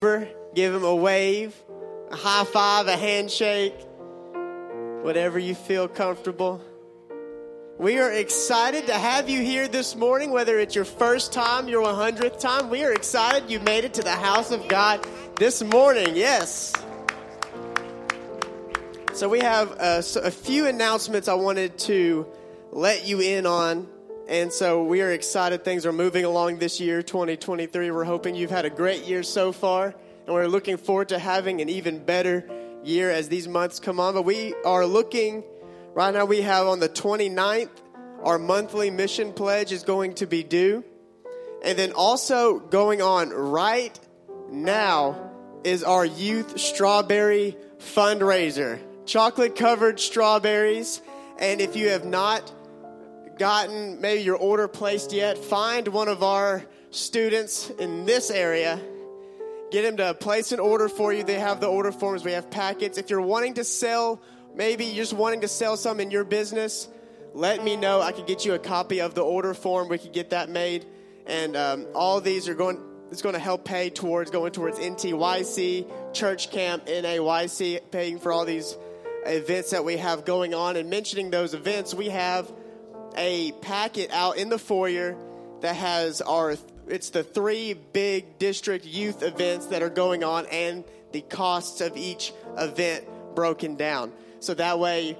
give him a wave, a high five, a handshake, whatever you feel comfortable. We are excited to have you here this morning, whether it's your first time, your 100th time. We are excited you made it to the house of God this morning. Yes. So, we have uh, a, a few announcements I wanted to let you in on. And so, we are excited things are moving along this year, 2023. We're hoping you've had a great year so far, and we're looking forward to having an even better year as these months come on. But we are looking Right now, we have on the 29th, our monthly mission pledge is going to be due. And then also going on right now is our youth strawberry fundraiser. Chocolate covered strawberries. And if you have not gotten maybe your order placed yet, find one of our students in this area. Get him to place an order for you. They have the order forms, we have packets. If you're wanting to sell Maybe you're just wanting to sell some in your business. Let me know. I can get you a copy of the order form. We can get that made. And um, all these are going, it's going to help pay towards going towards NTYC, Church Camp, NAYC, paying for all these events that we have going on. And mentioning those events, we have a packet out in the foyer that has our it's the three big district youth events that are going on and the costs of each event broken down so that way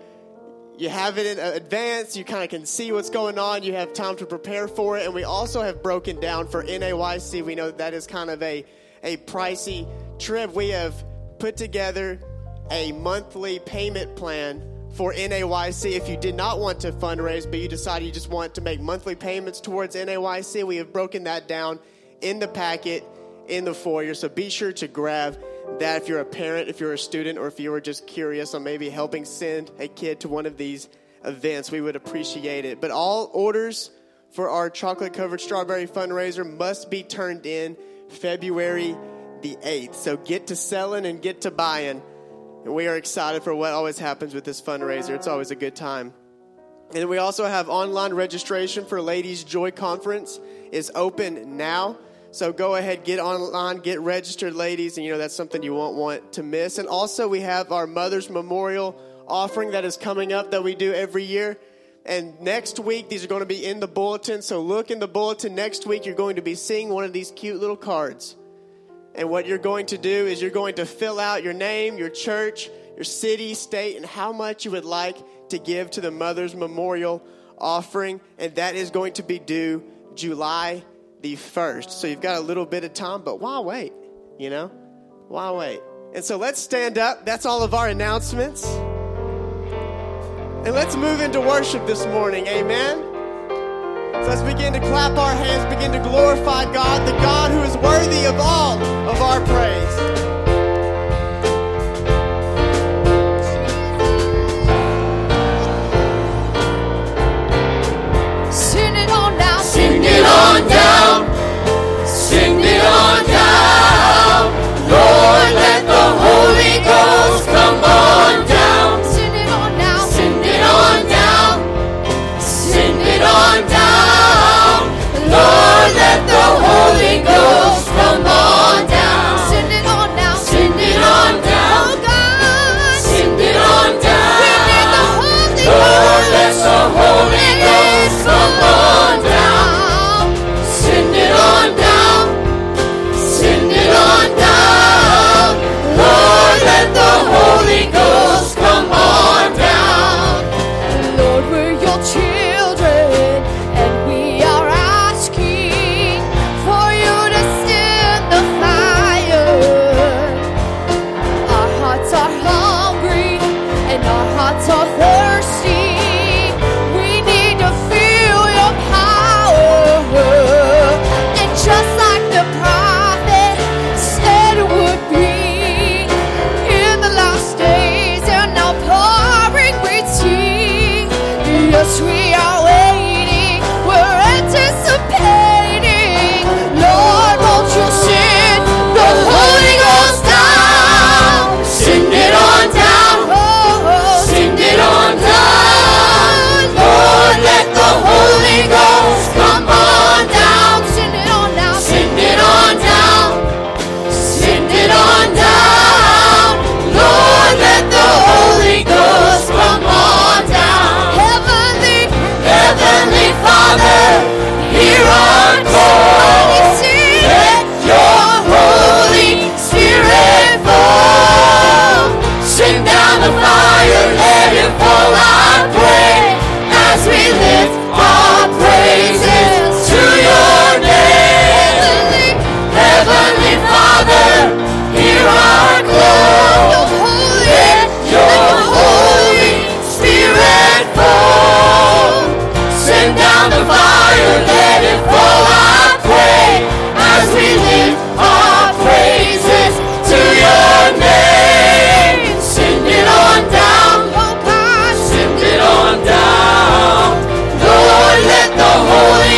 you have it in advance, you kind of can see what's going on, you have time to prepare for it. And we also have broken down for NAYC. We know that, that is kind of a, a pricey trip. We have put together a monthly payment plan for NAYC. If you did not want to fundraise, but you decided you just want to make monthly payments towards NAYC, we have broken that down in the packet in the foyer. So be sure to grab that if you're a parent, if you're a student, or if you were just curious on maybe helping send a kid to one of these events, we would appreciate it. But all orders for our chocolate covered strawberry fundraiser must be turned in February the 8th. So get to selling and get to buying. And we are excited for what always happens with this fundraiser. It's always a good time. And we also have online registration for Ladies Joy Conference is open now. So go ahead, get online, get registered, ladies, and you know that's something you won't want to miss. And also, we have our Mother's Memorial offering that is coming up that we do every year. And next week, these are going to be in the bulletin. So look in the bulletin. Next week, you're going to be seeing one of these cute little cards. And what you're going to do is you're going to fill out your name, your church, your city, state, and how much you would like to give to the Mother's Memorial offering. And that is going to be due July the first. So you've got a little bit of time, but why wait? You know? Why wait? And so let's stand up. That's all of our announcements. And let's move into worship this morning. Amen. So let's begin to clap our hands, begin to glorify God, the God who is worthy of all of our praise. holy.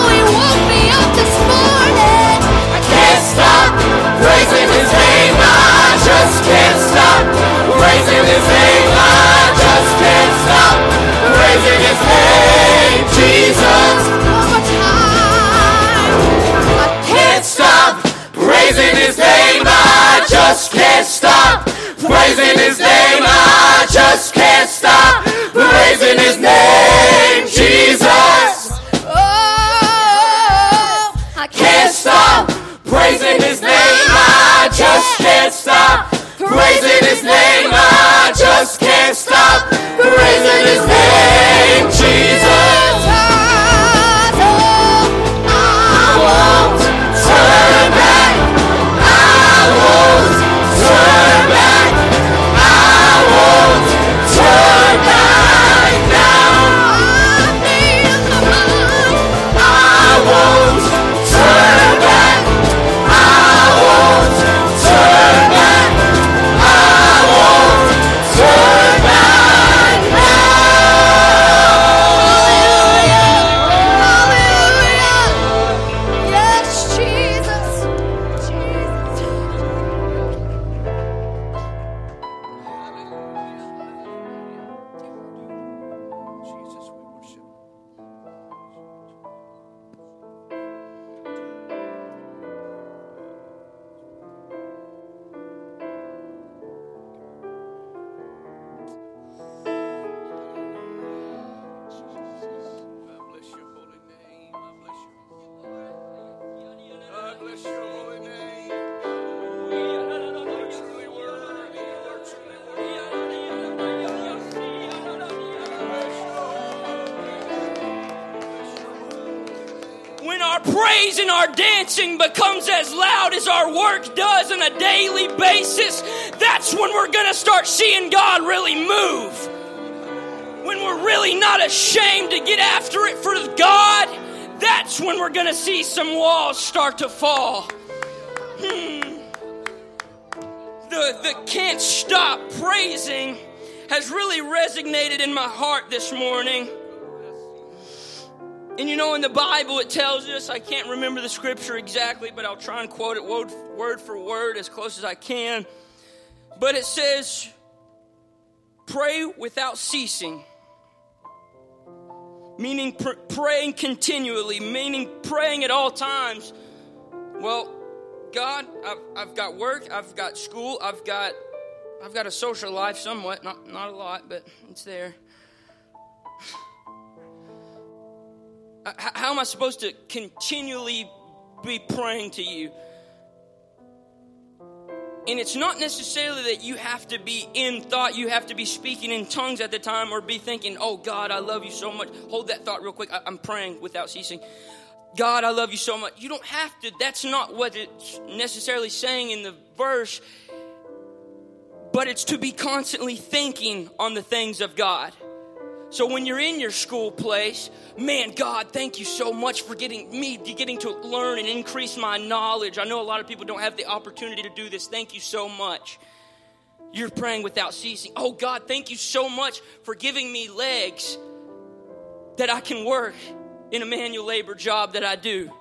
I start seeing God really move. When we're really not ashamed to get after it for God, that's when we're going to see some walls start to fall. Hmm. the, the can't stop praising has really resonated in my heart this morning. And you know, in the Bible, it tells us, I can't remember the scripture exactly, but I'll try and quote it word for word as close as I can. But it says, pray without ceasing. Meaning pr- praying continually, meaning praying at all times. Well, God, I've, I've got work, I've got school, I've got I've got a social life somewhat, not not a lot, but it's there. How am I supposed to continually be praying to you? And it's not necessarily that you have to be in thought, you have to be speaking in tongues at the time or be thinking, oh God, I love you so much. Hold that thought real quick. I- I'm praying without ceasing. God, I love you so much. You don't have to. That's not what it's necessarily saying in the verse, but it's to be constantly thinking on the things of God. So when you're in your school place, man, God, thank you so much for getting me getting to learn and increase my knowledge. I know a lot of people don't have the opportunity to do this. Thank you so much. You're praying without ceasing. Oh God, thank you so much for giving me legs that I can work in a manual labor job that I do.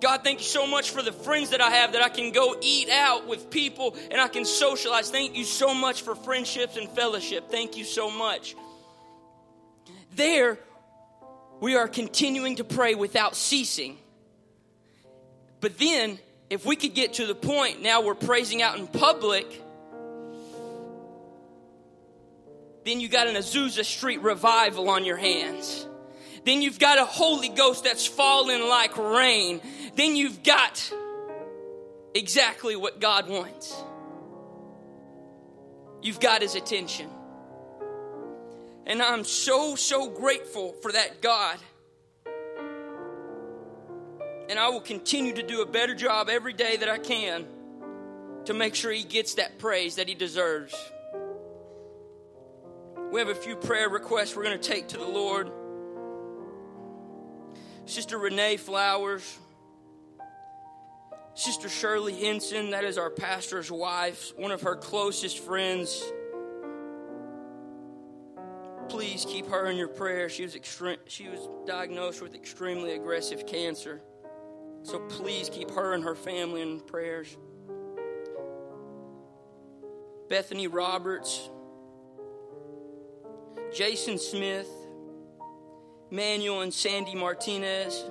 God, thank you so much for the friends that I have that I can go eat out with people and I can socialize. Thank you so much for friendships and fellowship. Thank you so much. There, we are continuing to pray without ceasing. But then, if we could get to the point now we're praising out in public, then you got an Azusa Street revival on your hands. Then you've got a Holy Ghost that's falling like rain. Then you've got exactly what God wants. You've got His attention. And I'm so, so grateful for that God. And I will continue to do a better job every day that I can to make sure He gets that praise that He deserves. We have a few prayer requests we're going to take to the Lord. Sister Renee Flowers, Sister Shirley Henson, that is our pastor's wife, one of her closest friends. Please keep her in your prayer. She was extreme, she was diagnosed with extremely aggressive cancer. So please keep her and her family in prayers. Bethany Roberts, Jason Smith, Manuel and Sandy Martinez,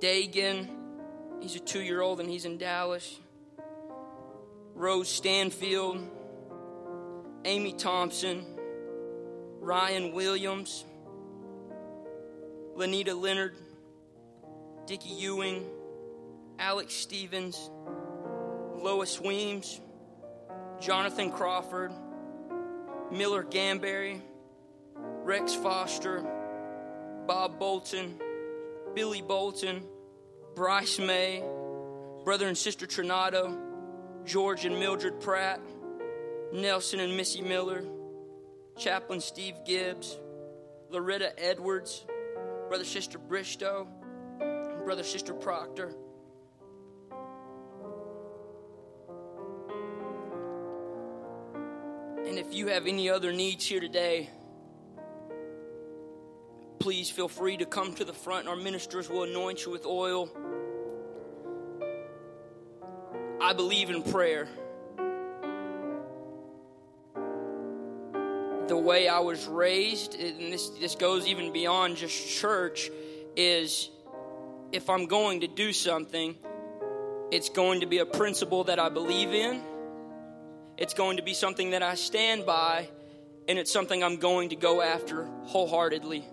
Dagan, he's a two year old and he's in Dallas, Rose Stanfield, Amy Thompson, Ryan Williams, Lanita Leonard, Dickie Ewing, Alex Stevens, Lois Weems, Jonathan Crawford, Miller Gamberry, Rex Foster, Bob Bolton, Billy Bolton, Bryce May, brother and sister Trinado, George and Mildred Pratt, Nelson and Missy Miller, Chaplain Steve Gibbs, Loretta Edwards, brother sister Bristow, brother sister Proctor. And if you have any other needs here today, please feel free to come to the front and our ministers will anoint you with oil. I believe in prayer. The way I was raised, and this, this goes even beyond just church, is if I'm going to do something, it's going to be a principle that I believe in. It's going to be something that I stand by, and it's something I'm going to go after wholeheartedly.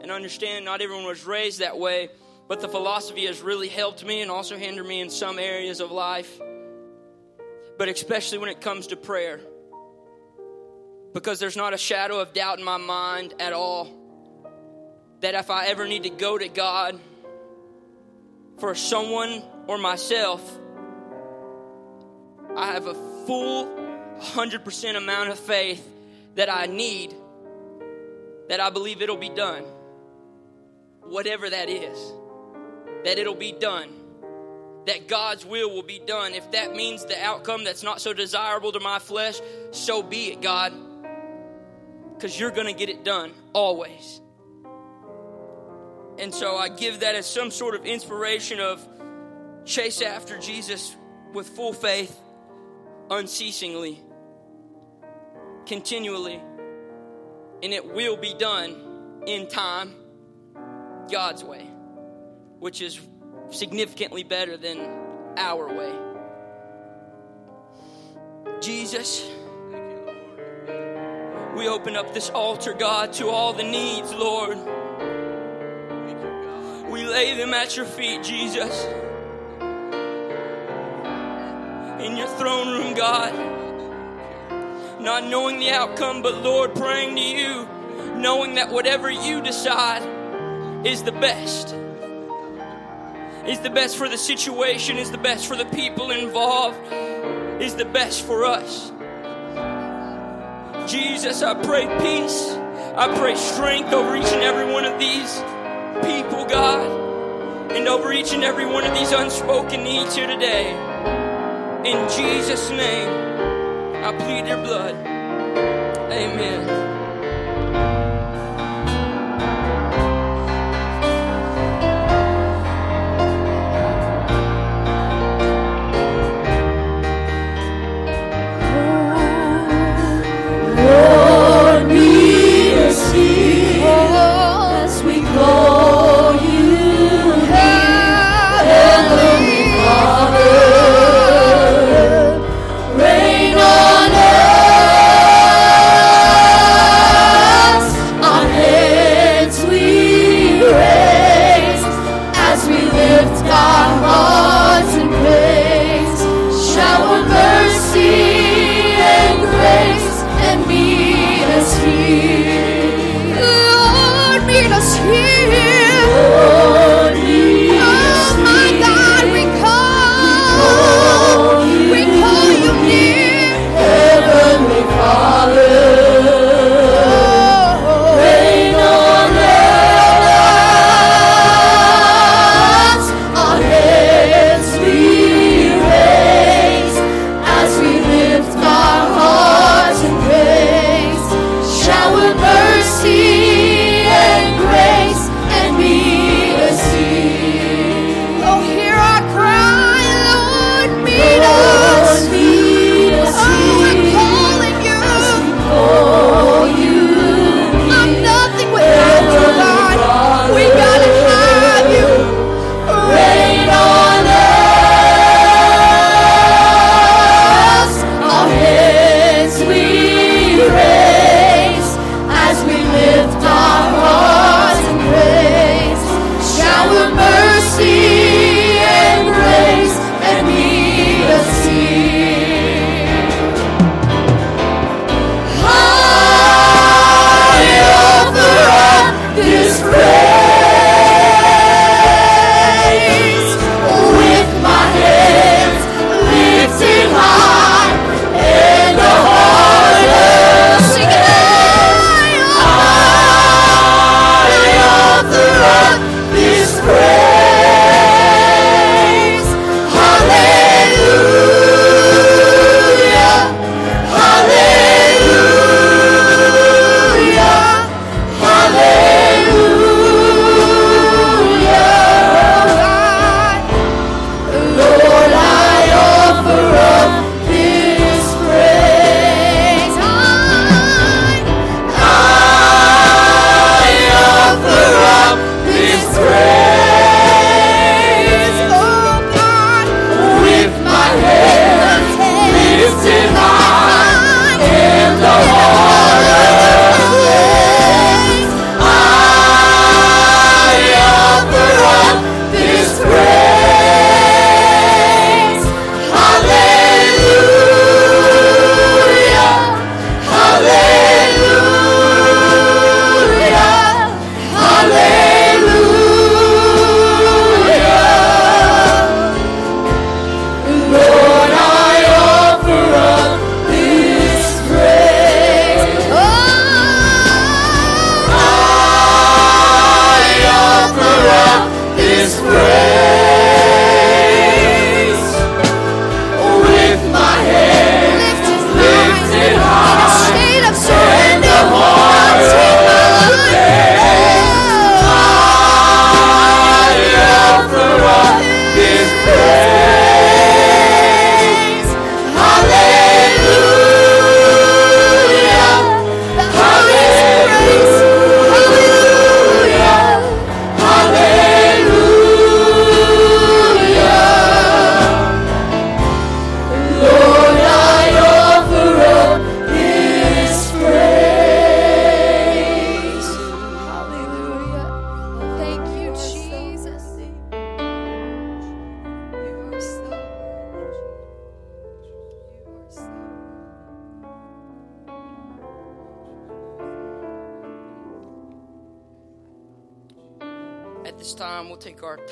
And understand not everyone was raised that way, but the philosophy has really helped me and also hindered me in some areas of life, but especially when it comes to prayer. Because there's not a shadow of doubt in my mind at all that if I ever need to go to God for someone or myself, I have a full 100% amount of faith that I need, that I believe it'll be done. Whatever that is, that it'll be done. that God's will will be done. If that means the outcome that's not so desirable to my flesh, so be it, God. Because you're going to get it done always. And so I give that as some sort of inspiration of chase after Jesus with full faith, unceasingly, continually, and it will be done in time, God's way, which is significantly better than our way. Jesus, we open up this altar, God, to all the needs, Lord. We lay them at your feet, Jesus. In your throne room, God. Not knowing the outcome, but Lord, praying to you, knowing that whatever you decide is the best. Is the best for the situation, is the best for the people involved, is the best for us. Jesus, I pray peace. I pray strength over each and every one of these people, God, and over each and every one of these unspoken needs here today. In Jesus' name, I plead your blood. Amen.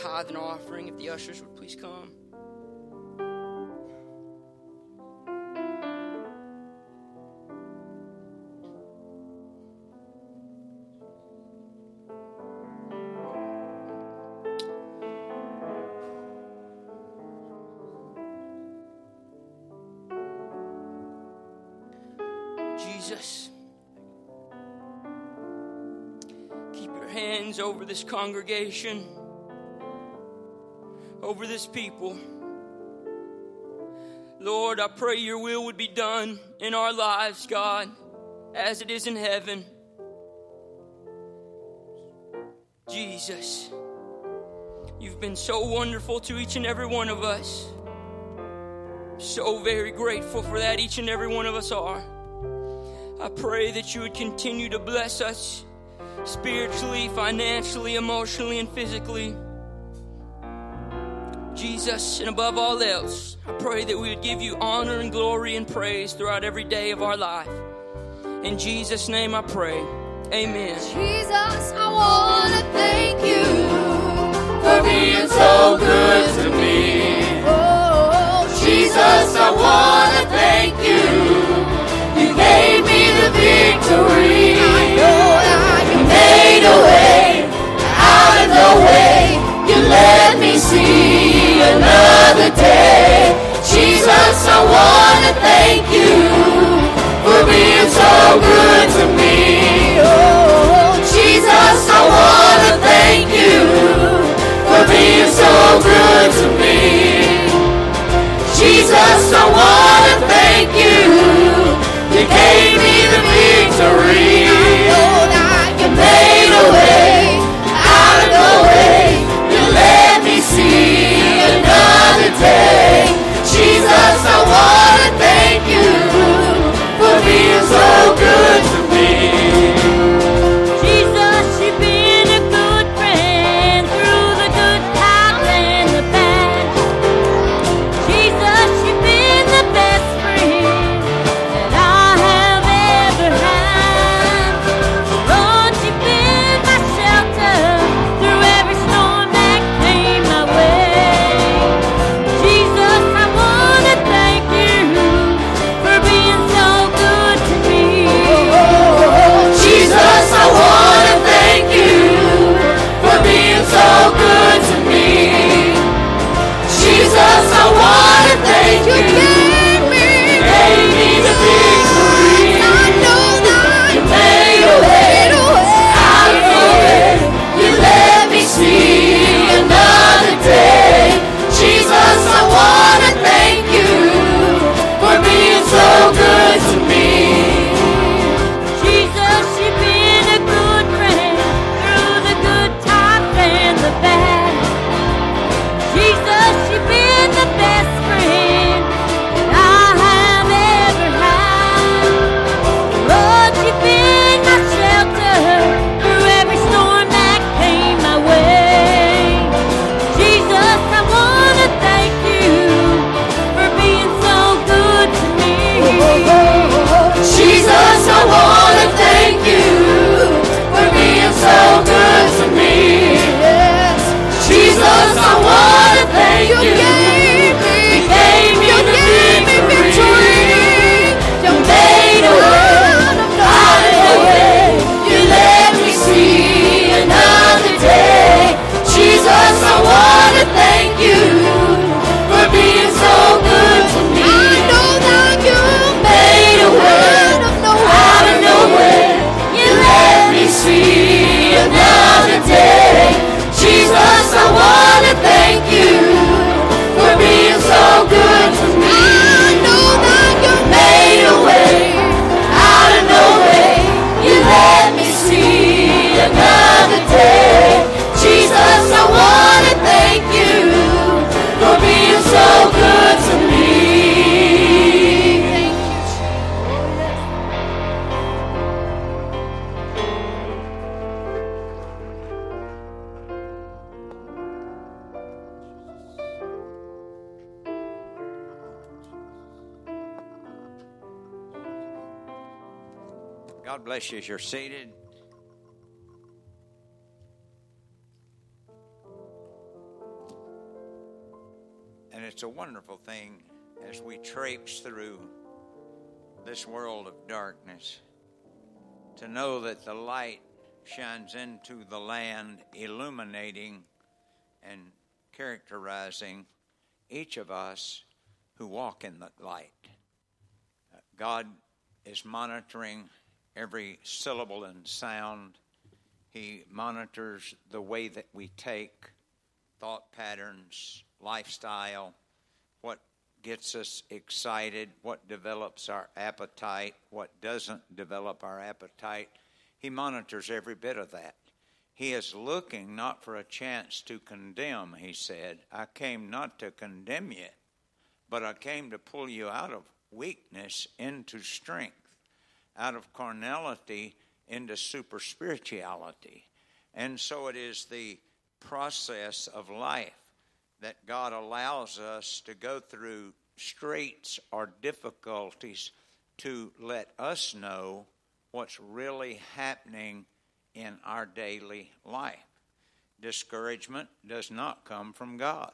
Tithe and offering. If the ushers would please come. Jesus. Keep your hands over this congregation, over this people. Lord, I pray your will would be done in our lives, God, as it is in heaven. Jesus, you've been so wonderful to each and every one of us. So very grateful for that, each and every one of us are. I pray that you would continue to bless us spiritually, financially, emotionally, and physically. Jesus, and above all else, I pray that we would give you honor and glory and praise throughout every day of our life. In Jesus' name I pray. Amen. Jesus, I want to thank you for being so good to me. Oh, Jesus, I want to thank you. You gave me the victory. I know that You made a way out of no way. You let me see another day. Jesus, I want to thank you for being so good to me. Oh, Jesus, I want to thank you for being so good to me. Jesus, I want to thank you. You gave me the victory. So good It's a wonderful thing as we traipse through this world of darkness to know that the light shines into the land, illuminating and characterizing each of us who walk in the light. God is monitoring every syllable and sound. He monitors the way that we take thought patterns, lifestyle, what gets us excited, what develops our appetite, what doesn't develop our appetite. He monitors every bit of that. He is looking not for a chance to condemn, he said. I came not to condemn you, but I came to pull you out of weakness into strength, out of carnality into super spirituality. And so it is the process of life that God allows us to go through straits or difficulties to let us know what's really happening in our daily life. Discouragement does not come from God.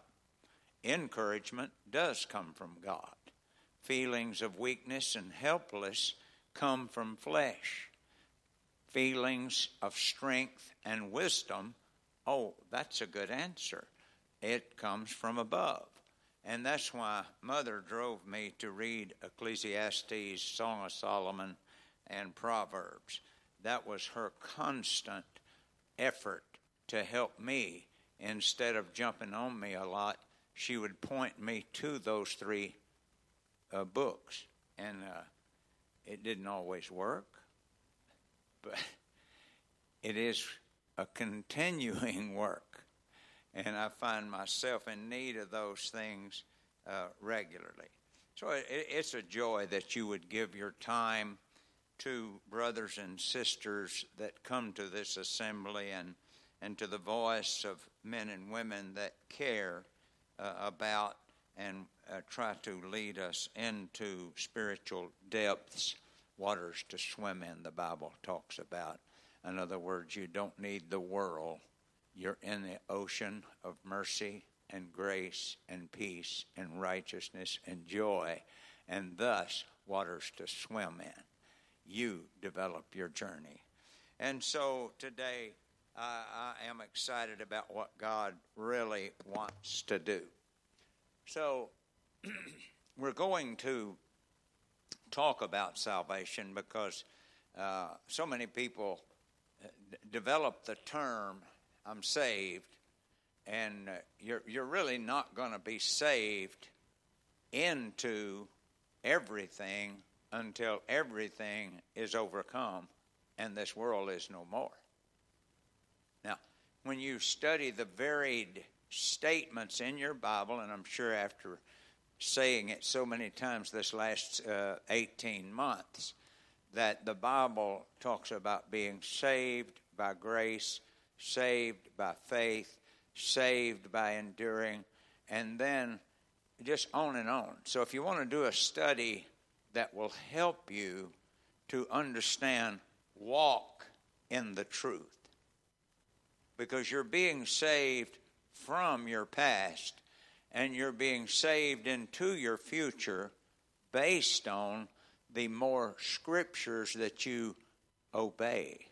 Encouragement does come from God. Feelings of weakness and helpless come from flesh. Feelings of strength and wisdom, oh, that's a good answer. It comes from above. And that's why Mother drove me to read Ecclesiastes, Song of Solomon, and Proverbs. That was her constant effort to help me. Instead of jumping on me a lot, she would point me to those three uh, books. And uh, it didn't always work, but it is a continuing work. And I find myself in need of those things uh, regularly. So it, it's a joy that you would give your time to brothers and sisters that come to this assembly and, and to the voice of men and women that care uh, about and uh, try to lead us into spiritual depths, waters to swim in, the Bible talks about. In other words, you don't need the world. You're in the ocean of mercy and grace and peace and righteousness and joy, and thus waters to swim in you develop your journey. And so today, I, I am excited about what God really wants to do. So, we're going to talk about salvation because uh, so many people uh, develop the term "I'm saved," and uh, you're you're really not going to be saved into everything until everything is overcome and this world is no more. Now, when you study the varied statements in your Bible, and I'm sure after saying it so many times this last uh, 18 months, that the Bible talks about being saved by grace, saved by faith, saved by enduring, and then just on and on. So if you want to do a study that will help you to understand, walk in the truth. Because you're being saved from your past and you're being saved into your future based on the more scriptures that you obey.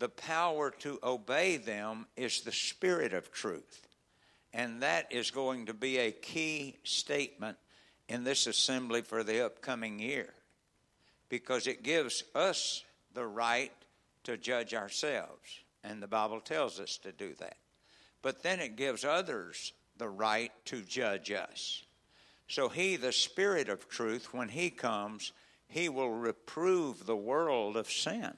The power to obey them is the spirit of truth. And that is going to be a key statement in this assembly for the upcoming year because it gives us the right to judge ourselves. And the Bible tells us to do that. But then it gives others the right to judge us. So he, the Spirit of truth, when he comes, he will reprove the world of sin.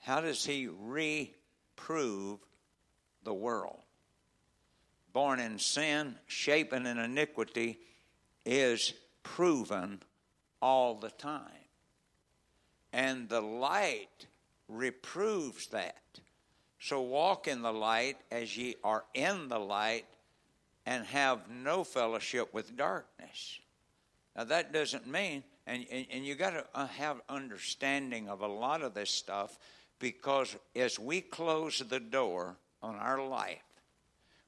How does he reprove the world? Born in sin, shapen in iniquity, is proven all the time. And the light reproves that. So walk in the light as ye are in the light and have no fellowship with darkness. Now that doesn't mean, and, and, and you got to uh, have understanding of a lot of this stuff because as we close the door on our life,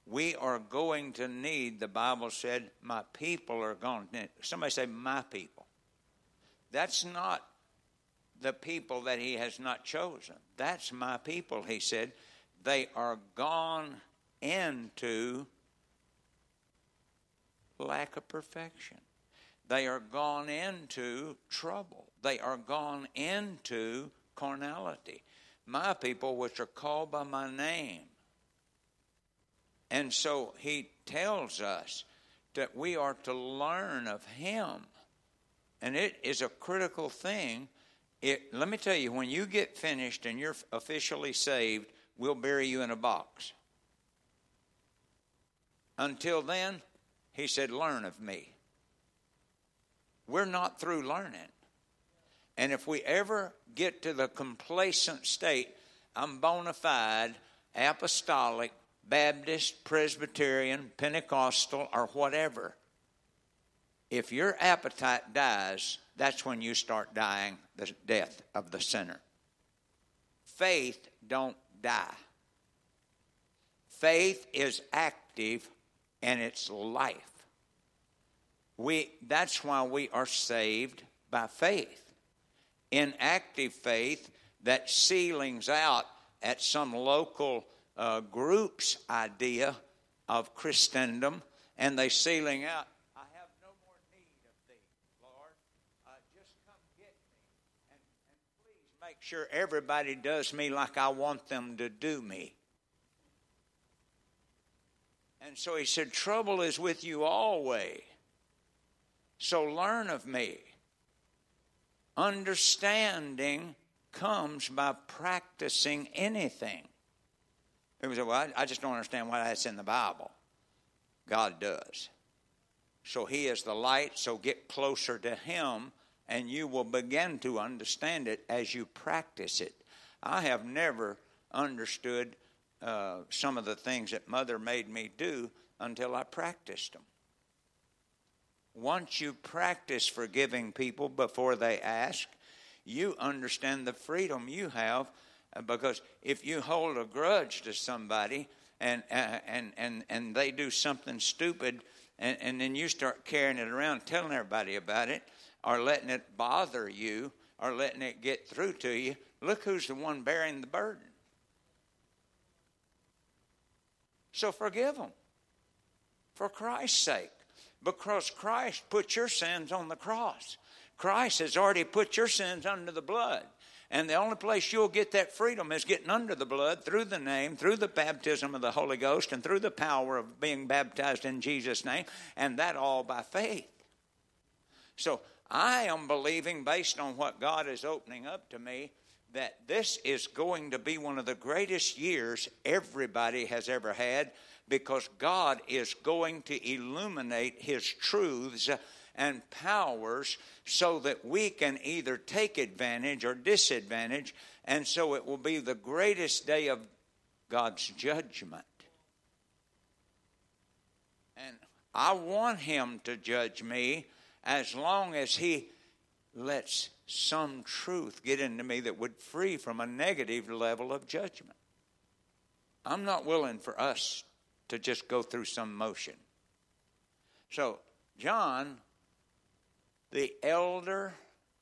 we are going to need, the Bible said, my people are going to, somebody say, my people. That's not the people that he has not chosen. That's my people, he said. They are gone into lack of perfection. They are gone into trouble. They are gone into carnality. My people, which are called by my name. And so he tells us that we are to learn of him. And it is a critical thing. It, let me tell you, when you get finished and you're officially saved, we'll bury you in a box. Until then, he said, Learn of me. We're not through learning. And if we ever get to the complacent state, I'm bona fide, apostolic, Baptist, Presbyterian, Pentecostal, or whatever. If your appetite dies, that's when you start dying the death of the sinner. Faith don't die. Faith is active and it's life. We, that's why we are saved by faith. In active faith, that ceilings out at some local uh, group's idea of Christendom, and they ceiling out, I have no more need of thee, Lord. Uh, just come get me. And, and please make sure everybody does me like I want them to do me. And so he said, Trouble is with you always. So learn of me. Understanding comes by practicing anything. People say, Well, I, just don't understand why that's in the Bible. God does. So He is the light, so get closer to Him, and you will begin to understand it as you practice it. I have never understood uh, some of the things that Mother made me do until I practiced them. Once you practice forgiving people before they ask, you understand the freedom you have uh, because if you hold a grudge to somebody and uh, and and and they do something stupid and, and then you start carrying it around telling everybody about it or letting it bother you or letting it get through to you look who's the one bearing the burden. So forgive them for christ's sake because christ put your sins on the cross christ has already put your sins under the blood and the only place you'll get that freedom is getting under the blood through the name, through the baptism of the Holy Ghost, and through the power of being baptized in Jesus' name, and that all by faith. So I am believing, based on what God is opening up to me, that this is going to be one of the greatest years everybody has ever had because God is going to illuminate His truths and powers so that we can either take advantage or disadvantage, and so it will be the greatest day of God's judgment. And I want Him to judge me as long as He lets some truth get into me that would free from a negative level of judgment. I'm not willing for us to just go through some motion. So, John the elder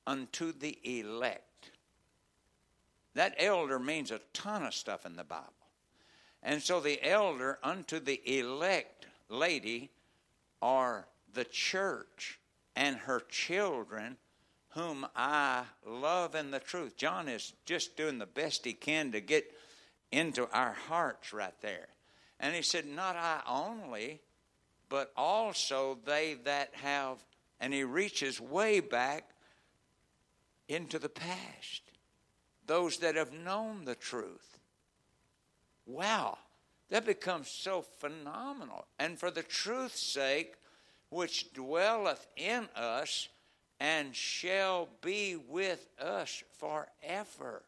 unto the elect. That elder means a ton of stuff in the Bible. And so the elder unto the elect lady are the church and her children whom I love in the truth. John is just doing the best he can to get into our hearts right there. And he said, Not I only, but also they that have and he reaches way back into the past. Those that have known the truth. Wow, that becomes so phenomenal. And for the truth's sake, which dwelleth in us and shall be with us forever.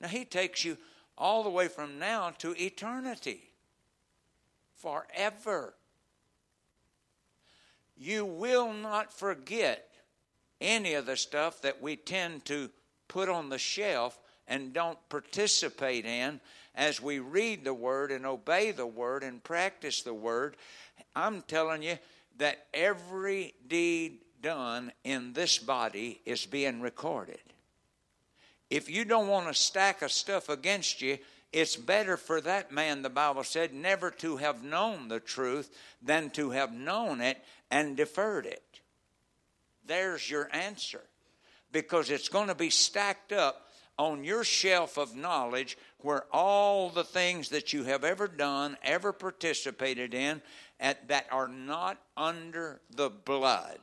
Now, he takes you all the way from now to eternity. Forever you will not forget any of the stuff that we tend to put on the shelf and don't participate in as we read the Word and obey the Word and practice the Word, I'm telling you that every deed done in this body is being recorded. If you don't want a stack of stuff against you, it's better for that man, the Bible said, never to have known the truth than to have known it and deferred it. There's your answer. Because it's going to be stacked up on your shelf of knowledge where all the things that you have ever done, ever participated in, at, that are not under the blood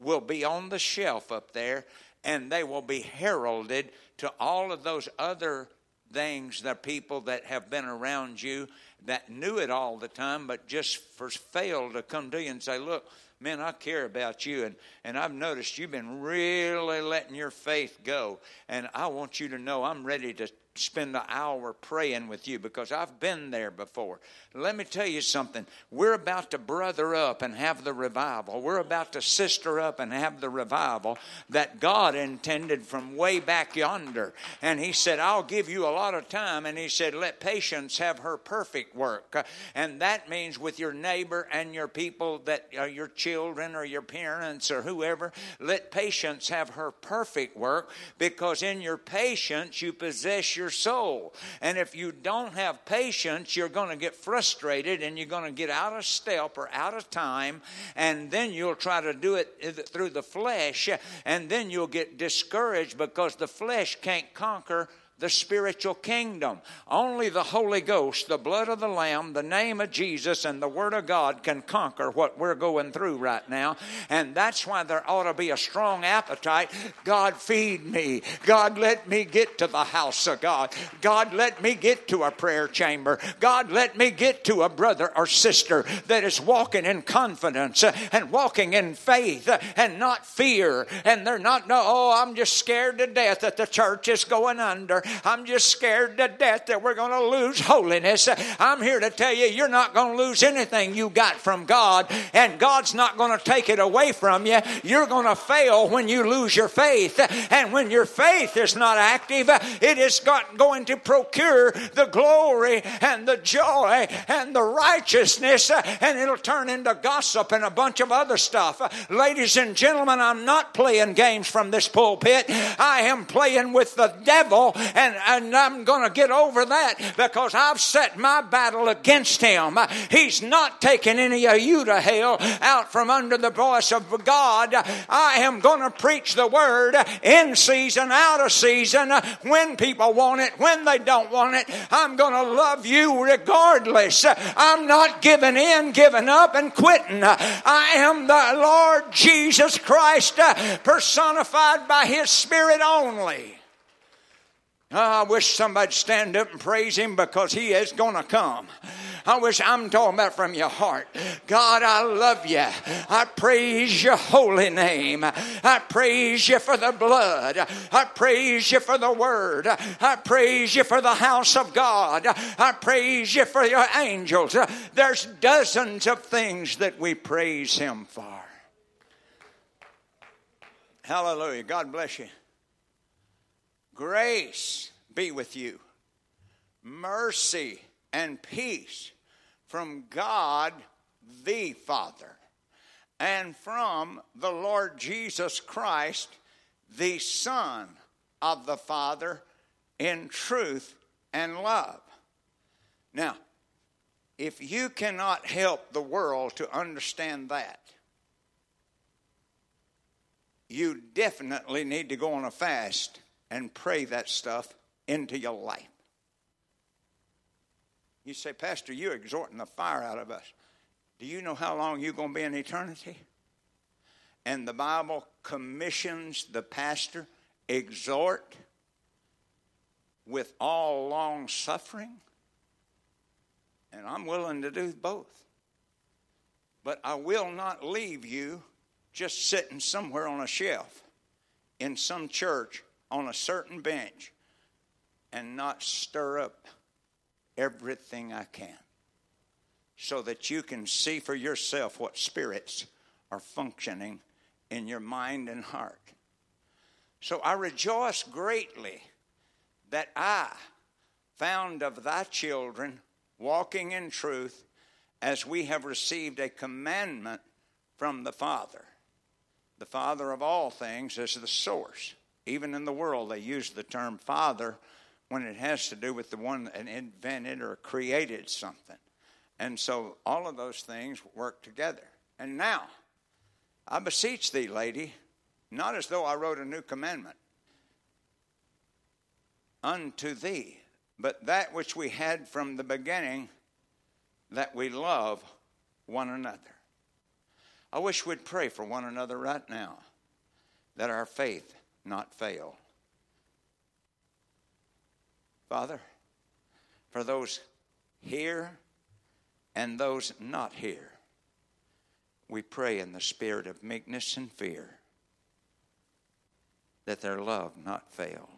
will be on the shelf up there and they will be heralded to all of those other things, the people that have been around you that knew it all the time, but just for, failed to come to you and say, Look, man, I care about you. And, and I've noticed you've been really letting your faith go. And I want you to know I'm ready to spend an hour praying with you because I've been there before. Let me tell you something. We're about to brother up and have the revival. We're about to sister up and have the revival that God intended from way back yonder. And He said, I'll give you a lot of time. And He said, let patience have her perfect work. And that means with your neighbor and your people that are your children or your parents or whoever, let patience have her perfect work because in your patience you possess your soul. And if you don't have patience, you're going to get frustrated and you're going to get out of step or out of time. And then you'll try to do it through the flesh. And then you'll get discouraged because the flesh can't conquer the spiritual kingdom. Only the Holy Ghost, the blood of the Lamb, the name of Jesus, and the Word of God can conquer what we're going through right now. And that's why there ought to be a strong appetite. God, feed me. God, let me get to the house of God. God, let me get to a prayer chamber. God, let me get to a brother or sister that is walking in confidence and walking in faith and not fear. And they're not, no, oh, I'm just scared to death that the church is going under. I'm just scared to death that we're going to lose holiness. I'm here to tell you, you're not going to lose anything you got from God, and God's not going to take it away from you. You're going to fail when you lose your faith. And when your faith is not active, it is going to procure the glory and the joy and the righteousness, and it'll turn into gossip and a bunch of other stuff. Ladies and gentlemen, I'm not playing games from this pulpit. I am playing with the devil and, and I'm going to get over that because I've set my battle against him. He's not taking any of you to hell out from under the voice of God. I am going to preach the word in season, out of season, when people want it, when they don't want it. I'm going to love you regardless. I'm not giving in, giving up, and quitting. I am the Lord Jesus Christ personified by His Spirit only. Oh, I wish somebody'd stand up and praise him because he is going to come. I wish I'm talking about from your heart. God, I love you. I praise your holy name. I praise you for the blood. I praise you for the word. I praise you for the house of God. I praise you for your angels. There's dozens of things that we praise him for. Hallelujah. God bless you. Grace be with you, mercy and peace from God the Father and from the Lord Jesus Christ, the Son of the Father, in truth and love. Now, if you cannot help the world to understand that, you definitely need to go on a fast and pray that stuff into your life. You say, Pastor, you're exhorting the fire out of us. Do you know how long you're going to be in eternity? And the Bible commissions the pastor, exhort with all long suffering. And I'm willing to do both. But I will not leave you just sitting somewhere on a shelf in some church on a certain bench and not stir up everything I can so that you can see for yourself what spirits are functioning in your mind and heart. So I rejoice greatly that I, found of thy children walking in truth as we have received a commandment from the Father. The Father of all things is the source. Even in the world, they use the term Father when it has to do with the one that invented or created something. And so all of those things work together. And now, I beseech thee, lady, not as though I wrote a new commandment unto thee, but that which we had from the beginning, that we love one another. I wish we'd pray for one another right now, that our faith not fail. Father, for those here and those not here, we pray in the spirit of meekness and fear that their love not fail.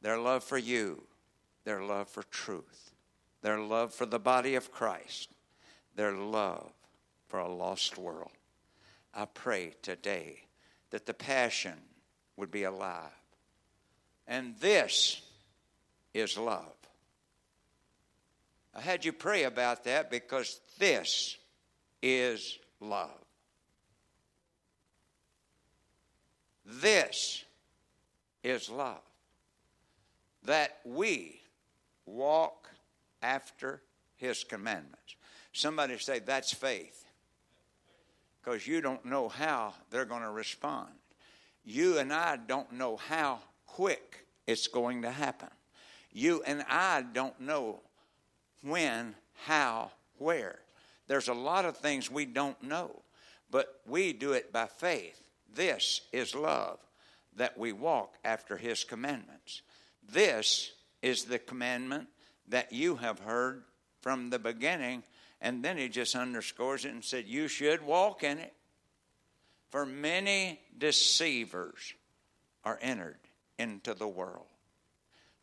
Their love for you, their love for truth, their love for the body of Christ, their love for a lost world. I pray today that the passion would be alive. And this is love. I had you pray about that because this is love. This is love. That we walk after his commandments. Somebody say, that's faith. Because you don't know how they're going to respond. You and I don't know how quick it's going to happen. You and I don't know when, how, where. There's a lot of things we don't know, but we do it by faith. This is love, that we walk after his commandments. This is the commandment that you have heard from the beginning. And then he just underscores it and said, You should walk in it. For many deceivers are entered into the world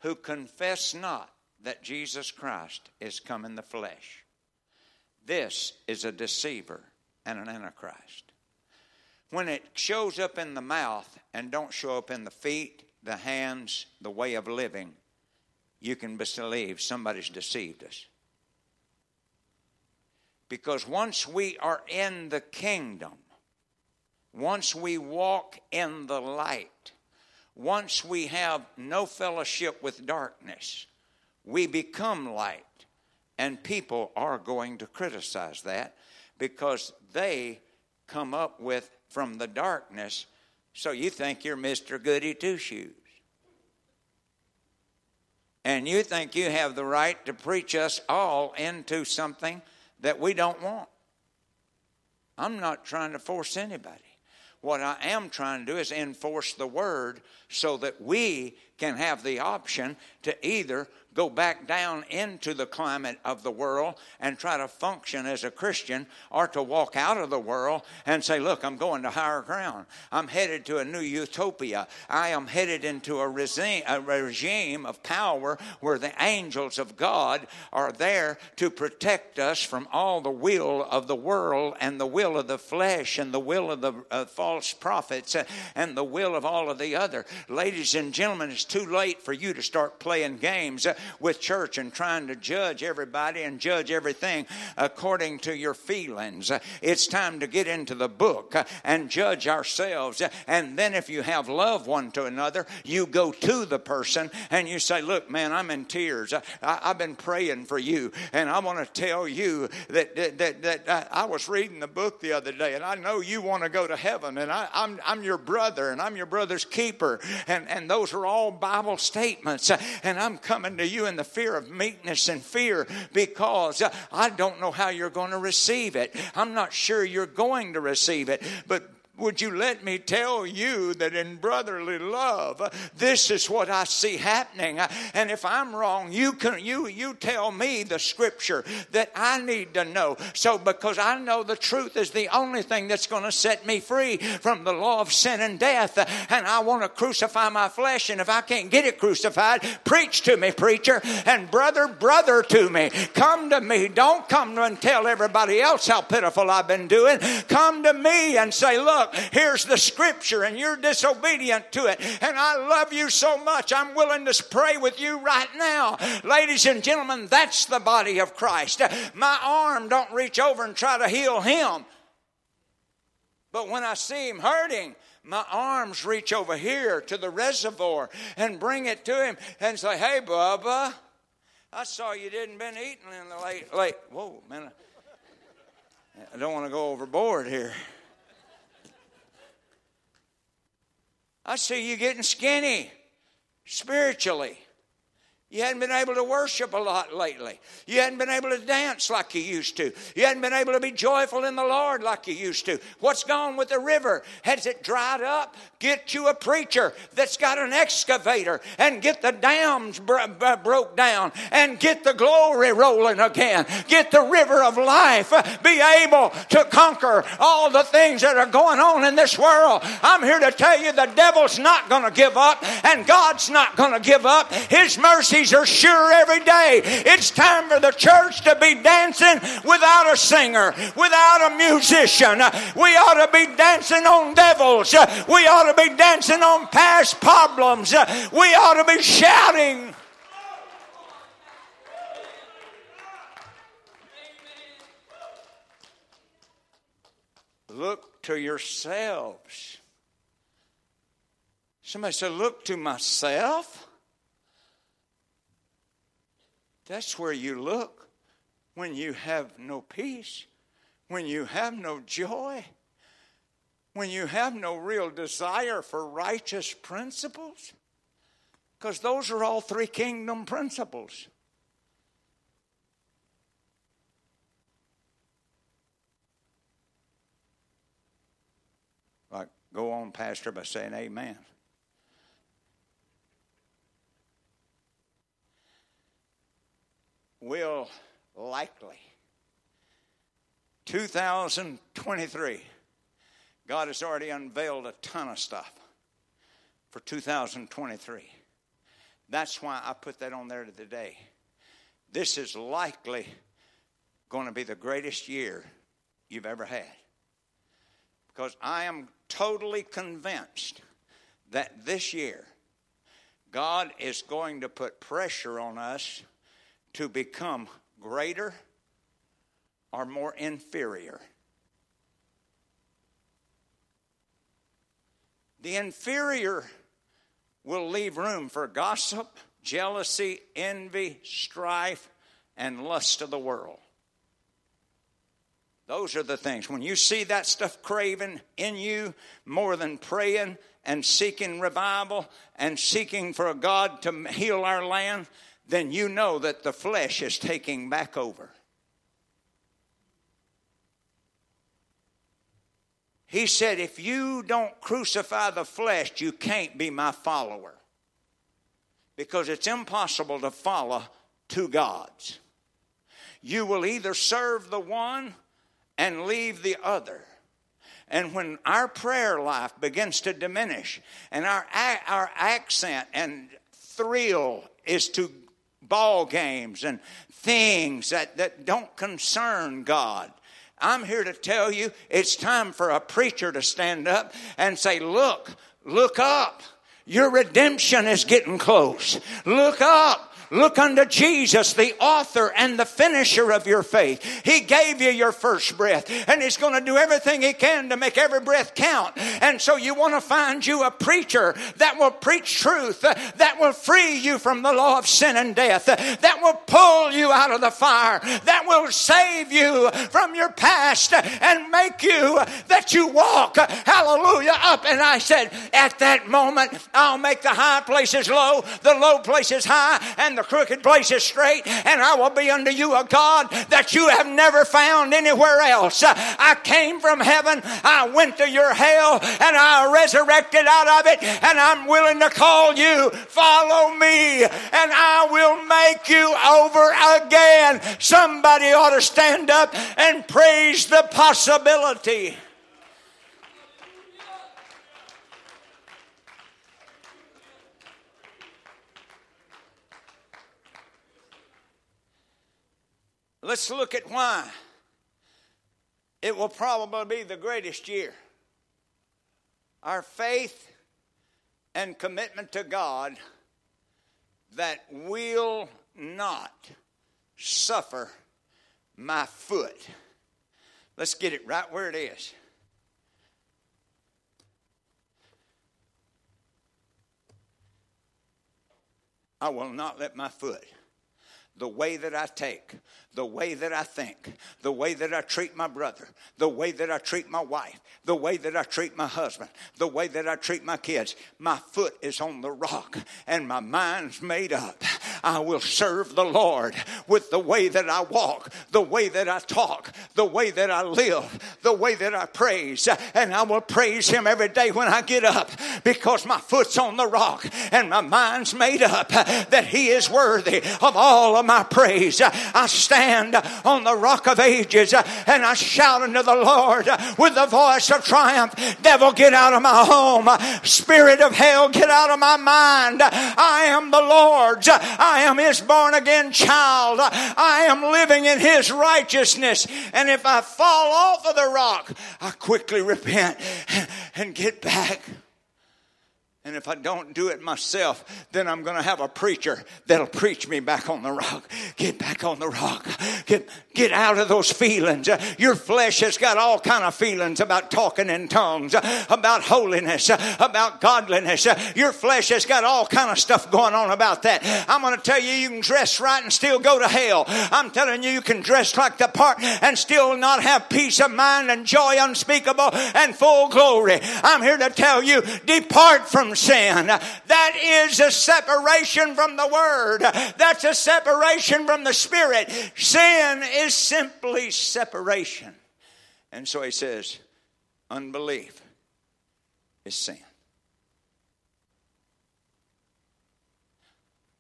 who confess not that Jesus Christ is come in the flesh. This is a deceiver and an antichrist. When it shows up in the mouth and don't show up in the feet, the hands, the way of living, you can believe somebody's deceived us. Because once we are in the kingdom, once we walk in the light, once we have no fellowship with darkness, we become light. And people are going to criticize that because they come up with from the darkness. So you think you're Mr. Goody Two Shoes. And you think you have the right to preach us all into something that we don't want. I'm not trying to force anybody. What I am trying to do is enforce the word so that we can have the option to either go back down into the climate of the world and try to function as a Christian or to walk out of the world and say, Look, I'm going to higher ground. I'm headed to a new utopia. I am headed into a regime, a regime of power where the angels of God are there to protect us from all the will of the world and the will of the flesh and the will of the uh, false prophets and the will of all of the other. Ladies and gentlemen, it's too late for you to start playing games with church and trying to judge everybody and judge everything according to your feelings. It's time to get into the book and judge ourselves. And then, if you have love one to another, you go to the person and you say, Look, man, I'm in tears. I, have been praying for you. And I want to tell you that, that, that, that I was reading the book the other day, and I know you want to go to heaven, and I, I'm, I'm your brother, and I'm your brother's keeper. And, and those are all Bible statements. And I'm coming to you in the fear of meekness and fear because uh, I don't know how you're going to receive it. I'm not sure you're going to receive it, but would you let me tell you that in brotherly love, this is what I see happening? And if I'm wrong, you can you you tell me the scripture that I need to know. So because I know the truth is the only thing that's going to set me free from the law of sin and death, and I want to crucify my flesh, and if I can't get it crucified, preach to me, preacher, and brother, brother to me. Come to me. Don't come and tell everybody else how pitiful I've been doing. Come to me and say, look Here's the scripture, and you're disobedient to it. And I love you so much, I'm willing to pray with you right now. Ladies and gentlemen, that's the body of Christ. My arm don't reach over and try to heal him. But when I see him hurting, my arms reach over here to the reservoir and bring it to him and say, Hey, Bubba, I saw you didn't been eating in the late, late. Whoa, man. I don't want to go overboard here. I see you getting skinny spiritually. You hadn't been able to worship a lot lately. You hadn't been able to dance like you used to. You hadn't been able to be joyful in the Lord like you used to. What's gone with the river? Has it dried up? Get you a preacher that's got an excavator and get the dams bro- bro- broke down and get the glory rolling again. Get the river of life. Be able to conquer all the things that are going on in this world. I'm here to tell you the devil's not going to give up and God's not going to give up. His are sure every day. It's time for the church to be dancing without a singer, without a musician. We ought to be dancing on devils. We ought to be dancing on past problems. We ought to be shouting. Look to yourselves. Somebody said, Look to myself. That's where you look when you have no peace, when you have no joy, when you have no real desire for righteous principles. Because those are all three kingdom principles. Like, go on, Pastor, by saying amen. Will likely. 2023 god has already unveiled a ton of stuff for 2023 that's why i put that on there today. This is likely going to be the greatest year you've ever had. Because i am totally convinced that this year god is going to put pressure on us to become greater or more inferior. The inferior will leave room for gossip, jealousy, envy, strife, and lust of the world. Those are the things. When you see that stuff craving in you more than praying and seeking revival and seeking for a God to heal our land, then you know that the flesh is taking back over. He said, If you don't crucify the flesh, you can't be my follower. Because it's impossible to follow two gods. You will either serve the one and leave the other. And when our prayer life begins to diminish and our, our accent and thrill is to ball games and things that, that don't concern God. I'm here to tell you it's time for a preacher to stand up and say, Look, look up. Your redemption is getting close. Look up. Look unto Jesus, the author and the finisher of your faith. He gave you your first breath, and He's going to do everything He can to make every breath count. And so you want to find you a preacher that will preach truth, that will free you from the law of sin and death, that will pull you out of the fire, that will save you from your past and make you that you walk, hallelujah, up. And I said, at that moment, I'll make the high places low, the low places high, and the crooked places straight, and I will be unto you a God that you have never found anywhere else. I came from heaven, I went to your hell, and I resurrected out of it, and I'm willing to call you. Follow me, and I will make you over again. Somebody ought to stand up and praise the possibility. Let's look at why. It will probably be the greatest year. Our faith and commitment to God that will not suffer my foot. Let's get it right where it is. I will not let my foot, the way that I take, the way that I think, the way that I treat my brother, the way that I treat my wife, the way that I treat my husband, the way that I treat my kids, my foot is on the rock and my mind's made up. I will serve the Lord with the way that I walk, the way that I talk, the way that I live, the way that I praise. And I will praise Him every day when I get up because my foot's on the rock and my mind's made up that He is worthy of all of my praise. I stand on the rock of ages and I shout unto the Lord with the voice of triumph Devil, get out of my home. Spirit of hell, get out of my mind. I am the Lord's. Am His born again child. I am living in His righteousness. And if I fall off of the rock, I quickly repent and get back. And if I don't do it myself, then I'm going to have a preacher that'll preach me back on the rock. Get back on the rock. Get, get out of those feelings. Your flesh has got all kind of feelings about talking in tongues, about holiness, about godliness. Your flesh has got all kind of stuff going on about that. I'm going to tell you, you can dress right and still go to hell. I'm telling you, you can dress like the part and still not have peace of mind and joy unspeakable and full glory. I'm here to tell you, depart from sin. That is a separation from the Word. That's a separation from the Spirit. Sin is simply separation. And so he says, unbelief is sin.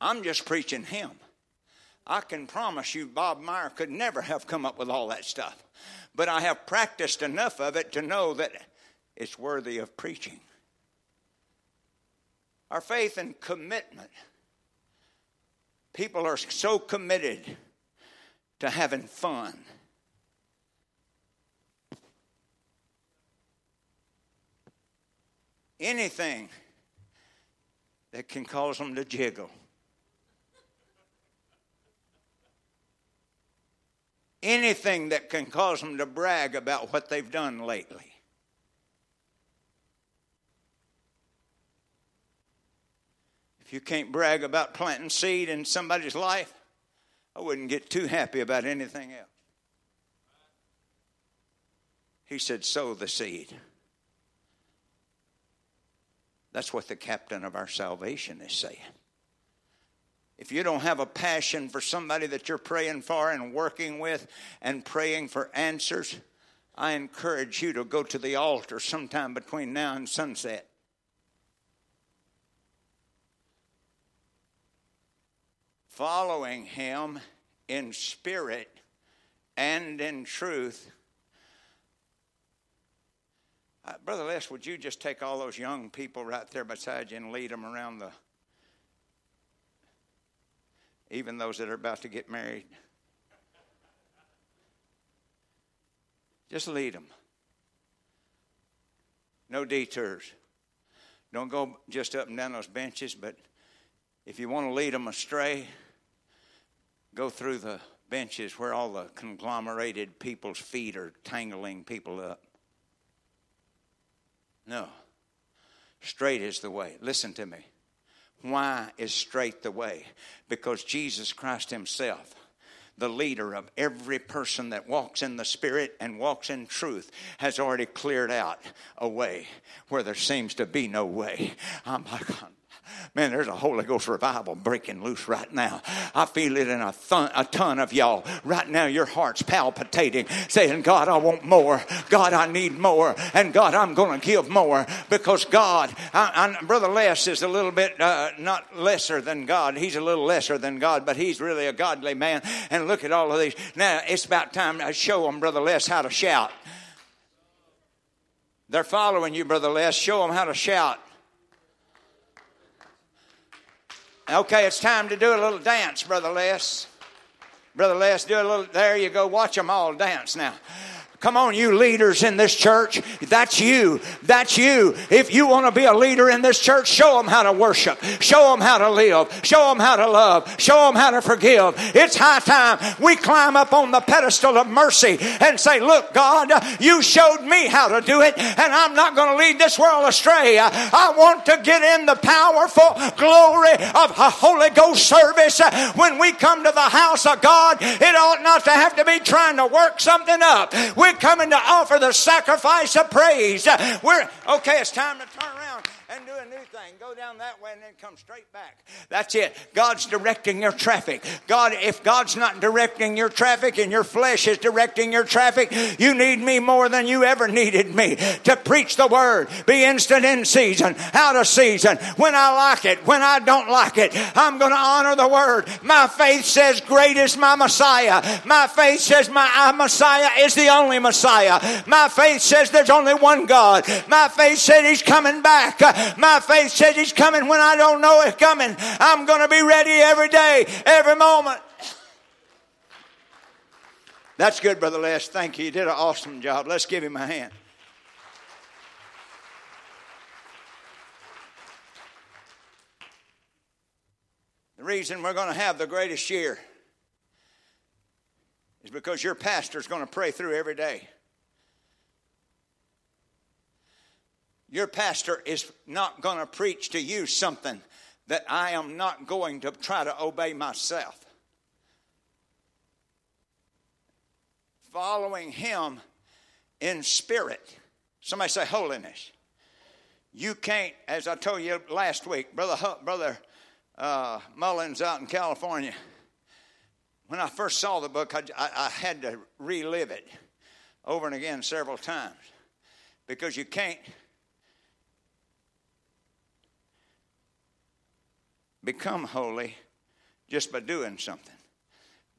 I'm just preaching him. I can promise you, Bob Meyer could never have come up with all that stuff. But I have practiced enough of it to know that it's worthy of preaching. Our faith and commitment. People are so committed to having fun. Anything that can cause them to jiggle. Anything that can cause them to brag about what they've done lately. If you can't brag about planting seed in somebody's life, I wouldn't get too happy about anything else. He said, Sow the seed. That's what the captain of our salvation is saying. If you don't have a passion for somebody that you're praying for and working with and praying for answers, I encourage you to go to the altar sometime between now and sunset. Following him in spirit and in truth. Uh, Brother Les, would you just take all those young people right there beside you and lead them around the, even those that are about to get married? Just lead them. No detours. Don't go just up and down those benches, but if you want to lead them astray, go through the benches where all the conglomerated people's feet are tangling people up. No. Straight is the way. Listen to me. Why is straight the way? Because Jesus Christ Himself, the leader of every person that walks in the Spirit and walks in truth, has already cleared out a way where there seems to be no way. I'm like, Man, there's a Holy Ghost revival breaking loose right now. I feel it in a, thun, a ton of y'all. Right now, your heart's palpitating, saying, God, I want more. God, I need more. And God, I'm going to give more because God, I, I, Brother Les is a little bit uh, not lesser than God. He's a little lesser than God, but he's really a godly man. And look at all of these. Now, it's about time to show them, Brother Les, how to shout. They're following you, Brother Les. Show them how to shout. Okay, it's time to do a little dance, Brother Les. Brother Les, do a little. There you go. Watch them all dance now. Come on, you leaders in this church. That's you. That's you. If you want to be a leader in this church, show them how to worship. Show them how to live. Show them how to love. Show them how to forgive. It's high time we climb up on the pedestal of mercy and say, Look, God, you showed me how to do it, and I'm not going to lead this world astray. I want to get in the powerful glory of a Holy Ghost service. When we come to the house of God, it ought not to have to be trying to work something up. We're coming to offer the sacrifice of praise. We're okay, it's time to turn around and do a new thing. Go down that way and then come straight back. That's it. God's directing your traffic. God, if God's not directing your traffic and your flesh is directing your traffic, you need me more than you ever needed me to preach the word. Be instant in season, out of season. When I like it, when I don't like it, I'm going to honor the word. My faith says, Great is my Messiah. My faith says, My Messiah is the only Messiah. My faith says, There's only one God. My faith said, He's coming back. My faith says He's coming when I don't know it's coming. I'm going to be ready every day, every moment. That's good, Brother Les. Thank you. You did an awesome job. Let's give him a hand. The reason we're going to have the greatest year is because your pastor's going to pray through every day. Your pastor is not going to preach to you something that I am not going to try to obey myself. Following him in spirit. Somebody say holiness. You can't, as I told you last week, brother brother uh, Mullins out in California. When I first saw the book, I, I, I had to relive it over and again several times because you can't become holy just by doing something,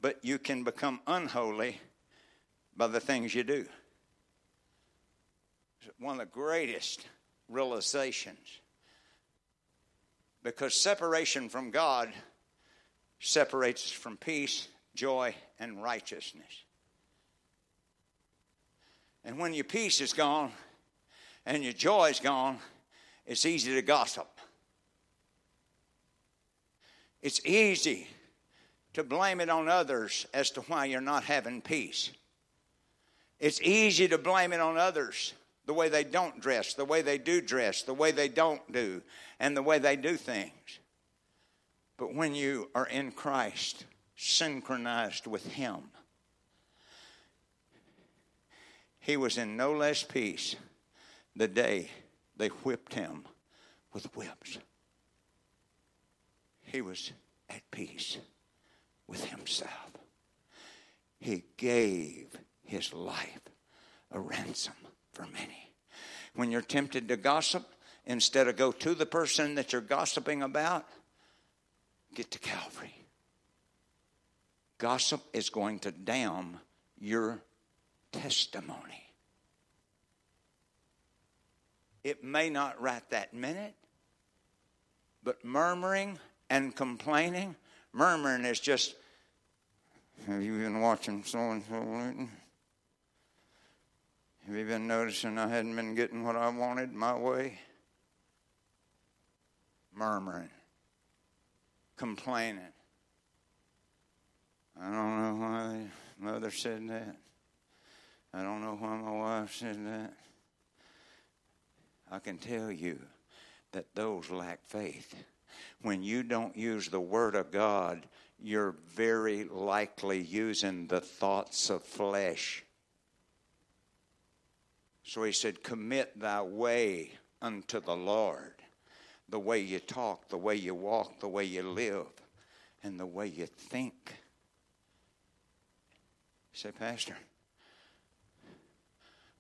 but you can become unholy by the things you do. One of the greatest realizations because separation from God separates us from peace, joy, and righteousness. And when your peace is gone and your joy is gone, it's easy to gossip. It's easy to blame it on others as to why you're not having peace. It's easy to blame it on others the way they don't dress, the way they do dress, the way they don't do, and the way they do things. But when you are in Christ, synchronized with Him, He was in no less peace the day they whipped Him with whips. He was at peace with Himself. He gave His life a ransom for many. When you're tempted to gossip, instead of go to the person that you're gossiping about, get to Calvary. Gossip is going to damn your testimony. It may not right that minute, but murmuring and complaining, murmuring is just, have you been watching so and so lately? Have you been noticing I hadn't been getting what I wanted my way? Murmuring, complaining. I don't know why mother said that. I don't know why my wife said that. I can tell you that those lack faith. When you don't use the Word of God, you're very likely using the thoughts of flesh. So he said, Commit thy way unto the Lord. The way you talk, the way you walk, the way you live, and the way you think. You say, Pastor,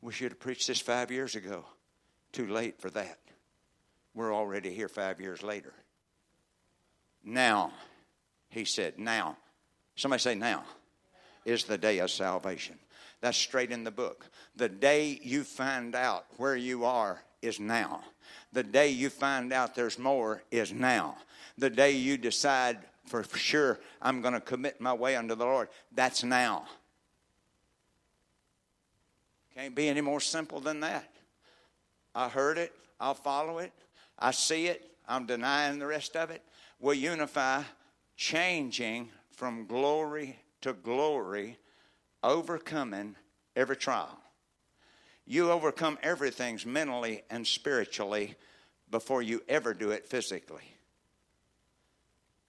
we should have preached this five years ago. Too late for that. We're already here five years later. Now, he said, now. Somebody say, now is the day of salvation. That's straight in the book. The day you find out where you are is now. The day you find out there's more is now. The day you decide for sure I'm going to commit my way unto the Lord, that's now. Can't be any more simple than that. I heard it. I'll follow it. I see it. I'm denying the rest of it. We unify, changing from glory to glory, overcoming every trial. You overcome everything mentally and spiritually before you ever do it physically.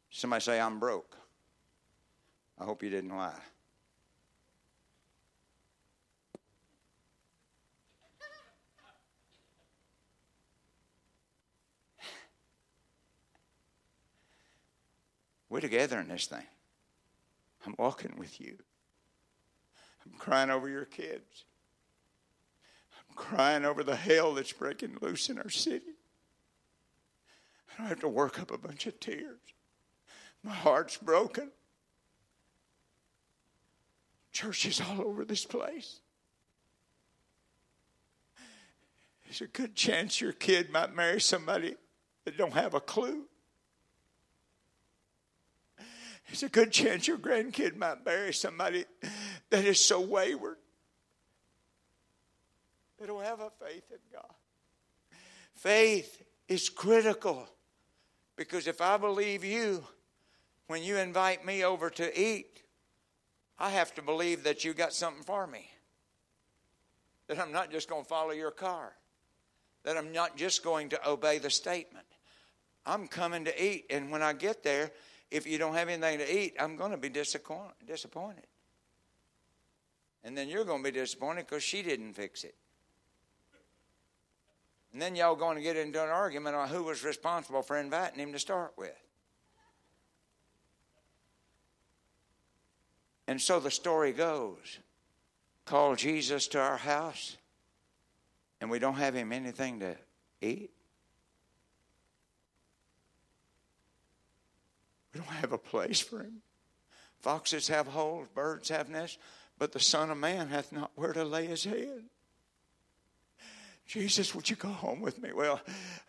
Somebody say, I'm broke. I hope you didn't lie. We're together in this thing. I'm walking with you. I'm crying over your kids. I'm crying over the hell that's breaking loose in our city. I don't have to work up a bunch of tears. My heart's broken. Churches all over this place. There's a good chance your kid might marry somebody that don't have a clue. There's a good chance your grandkid might marry somebody that is so wayward. They don't have a faith in God. Faith is critical because if I believe you, when you invite me over to eat, I have to believe that you got something for me. That I'm not just going to follow your car. That I'm not just going to obey the statement. I'm coming to eat, and when I get there, if you don't have anything to eat, I'm going to be disappointed. And then you're going to be disappointed because she didn't fix it. And then y'all going to get into an argument on who was responsible for inviting him to start with. And so the story goes call Jesus to our house, and we don't have him anything to eat. We don't have a place for him. Foxes have holes, birds have nests, but the Son of Man hath not where to lay his head. Jesus, would you go home with me? Well,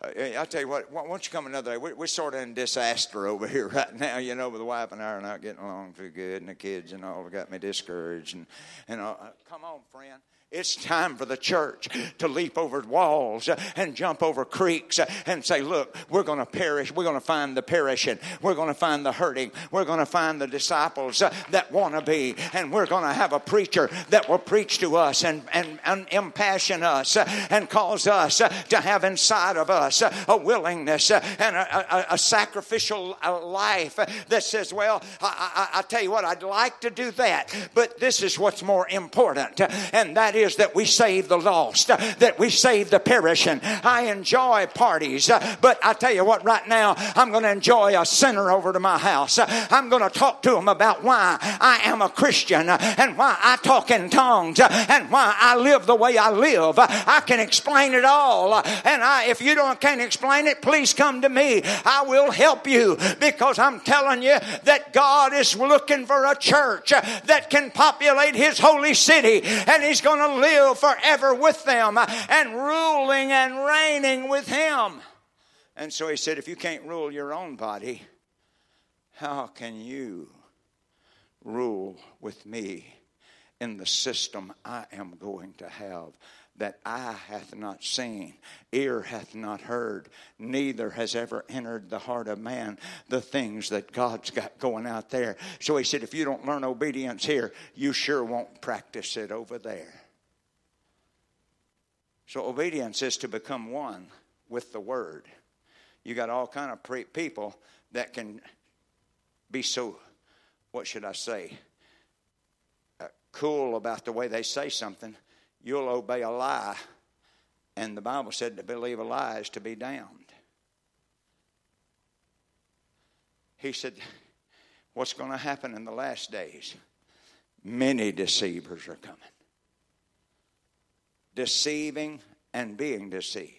uh, I'll tell you what, why don't you come another day? We're, sort of in disaster over here right now, you know, with the wife and I are not getting along too good, and the kids and all have got me discouraged. And, and uh, come on, friend. It's time for the church to leap over walls and jump over creeks and say, Look, we're going to perish. We're going to find the perishing. We're going to find the hurting. We're going to find the disciples that want to be. And we're going to have a preacher that will preach to us and, and, and impassion us and cause us to have inside of us a willingness and a, a, a sacrificial life that says, Well, I, I, I tell you what, I'd like to do that, but this is what's more important, and that is is that we save the lost, that we save the perishing. I enjoy parties, but I tell you what, right now, I'm going to enjoy a sinner over to my house. I'm going to talk to him about why I am a Christian and why I talk in tongues and why I live the way I live. I can explain it all. And I, if you don't can't explain it, please come to me. I will help you because I'm telling you that God is looking for a church that can populate his holy city and he's going to live forever with them uh, and ruling and reigning with him. And so he said, if you can't rule your own body, how can you rule with me in the system I am going to have? that eye hath not seen, ear hath not heard, neither has ever entered the heart of man the things that God's got going out there. So he said, if you don't learn obedience here, you sure won't practice it over there. So obedience is to become one with the word. You got all kind of pre- people that can be so, what should I say, uh, cool about the way they say something. You'll obey a lie, and the Bible said to believe a lie is to be damned. He said, What's going to happen in the last days? Many deceivers are coming deceiving and being deceived.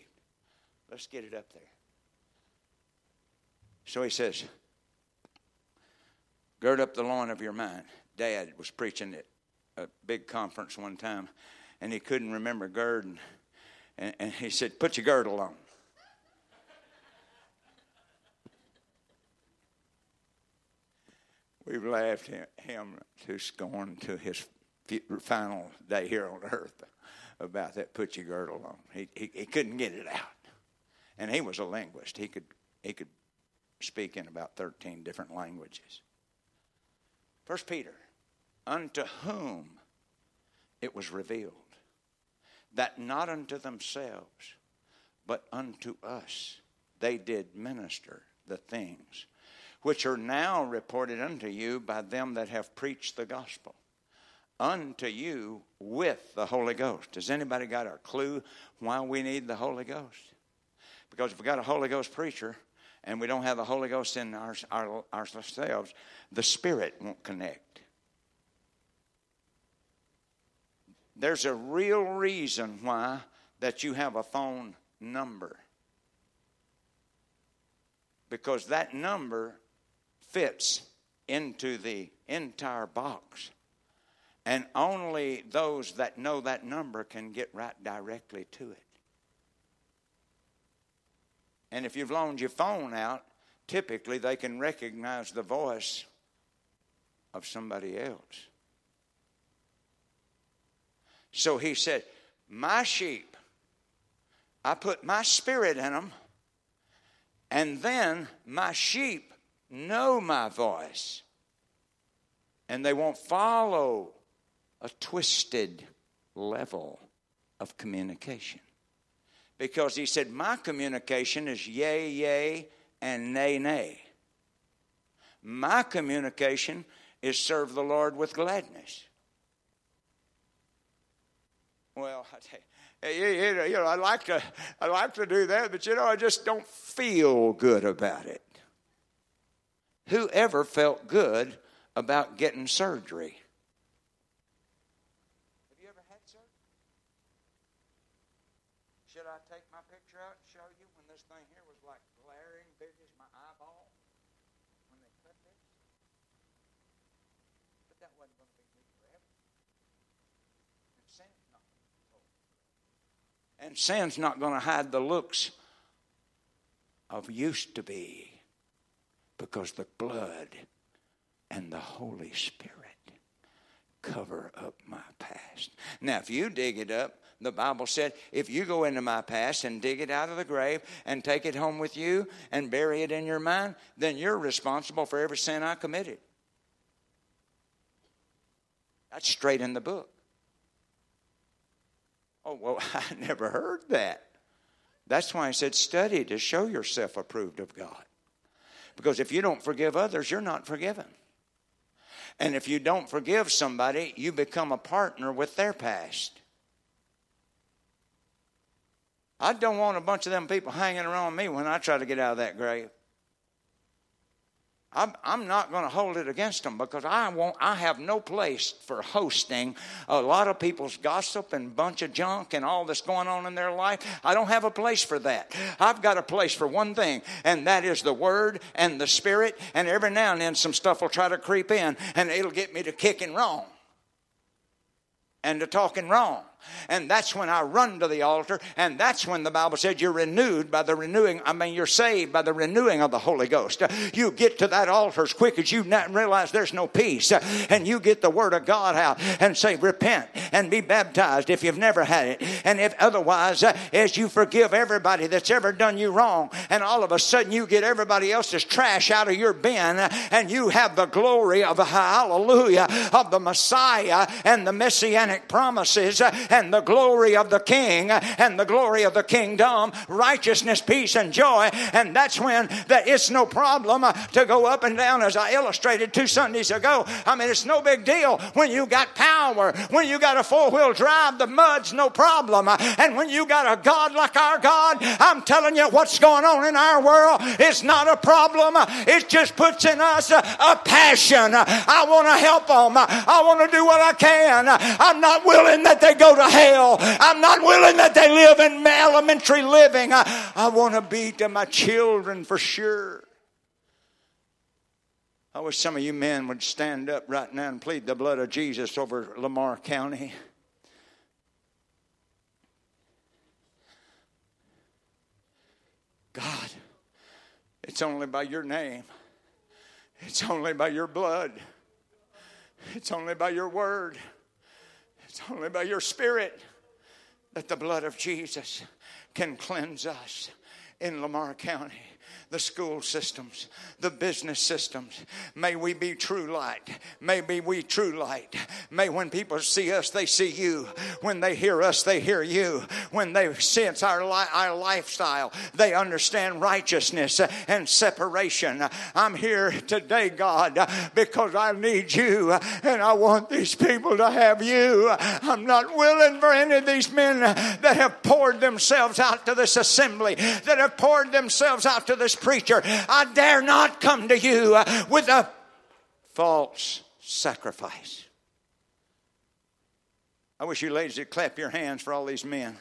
Let's get it up there. So he says, Gird up the loin of your mind. Dad was preaching at a big conference one time, and he couldn't remember gird, and, and he said, Put your girdle on. We've laughed him to scorn to his final day here on earth. about that put your girdle on. He, he, he couldn't get it out. And he was a linguist. He could, he could speak in about 13 different languages. First Peter, unto whom it was revealed that not unto themselves, but unto us they did minister the things which are now reported unto you by them that have preached the gospel unto you with the Holy Ghost. Has anybody got a clue why we need the Holy Ghost? Because if we got a Holy Ghost preacher and we don't have the Holy Ghost in our, our, ourselves, the Spirit won't connect. There's a real reason why that you have a phone number. Because that number fits into the entire box. And only those that know that number can get right directly to it. And if you've loaned your phone out, typically they can recognize the voice of somebody else. So he said, My sheep, I put my spirit in them, and then my sheep know my voice, and they won't follow a twisted level of communication. Because he said, My communication is yea, yea, and nay, nay. My communication is serve the Lord with gladness. Well, I you, you, you know, I like to, I like to do that, but you know, I just don't feel good about it. Whoever felt good about getting surgery? Have you ever had surgery? Should I take my picture out and show you when this thing here was like glaring big as my eyeball when they cut this? But that wasn't going to be me forever. And sin's not going to hold me forever. And sin's not going to hide the looks of used to be because the blood and the Holy Spirit cover up my past. Now, if you dig it up, the Bible said, if you go into my past and dig it out of the grave and take it home with you and bury it in your mind, then you're responsible for every sin I committed. That's straight in the book. Oh, well, I never heard that. That's why I said, study to show yourself approved of God. Because if you don't forgive others, you're not forgiven. And if you don't forgive somebody, you become a partner with their past. I don't want a bunch of them people hanging around me when I try to get out of that grave. I'm, I'm not going to hold it against them because I won't. I have no place for hosting a lot of people's gossip and bunch of junk and all that's going on in their life. I don't have a place for that. I've got a place for one thing, and that is the Word and the Spirit. And every now and then, some stuff will try to creep in, and it'll get me to kicking wrong and to talking wrong. And that's when I run to the altar, and that's when the Bible said you're renewed by the renewing, I mean, you're saved by the renewing of the Holy Ghost. You get to that altar as quick as you realize there's no peace, and you get the Word of God out and say, Repent and be baptized if you've never had it. And if otherwise, uh, as you forgive everybody that's ever done you wrong, and all of a sudden you get everybody else's trash out of your bin, uh, and you have the glory of the hallelujah of the Messiah and the messianic promises uh, and the glory of the king and the glory of the kingdom, righteousness, peace, and joy. And that's when that it's no problem uh, to go up and down, as I illustrated two Sundays ago. I mean, it's no big deal when you got power, when you got a four wheel drive, the mud's no problem. Uh, and when you got a God like our God, I'm telling you, what's going on in our world is not a problem. Uh, it just puts in us a, a passion. I want to help them. I want to do what I can. I'm not willing that they go to hell. I'm not willing that they live in elementary living. I, I want to be to my children for sure. I wish some of you men would stand up right now and plead the blood of Jesus over Lamar County. God, it's only by your name, it's only by your blood, it's only by your word, it's only by your spirit that the blood of Jesus can cleanse us in Lamar County. The school systems, the business systems. May we be true light. May be we true light. May when people see us, they see you. When they hear us, they hear you. When they sense our, li- our lifestyle, they understand righteousness and separation. I'm here today, God, because I need you and I want these people to have you. I'm not willing for any of these men that have poured themselves out to this assembly, that have poured themselves out to this preacher. I dare not come to you uh, with a false sacrifice. I wish you ladies would clap your hands for all these men.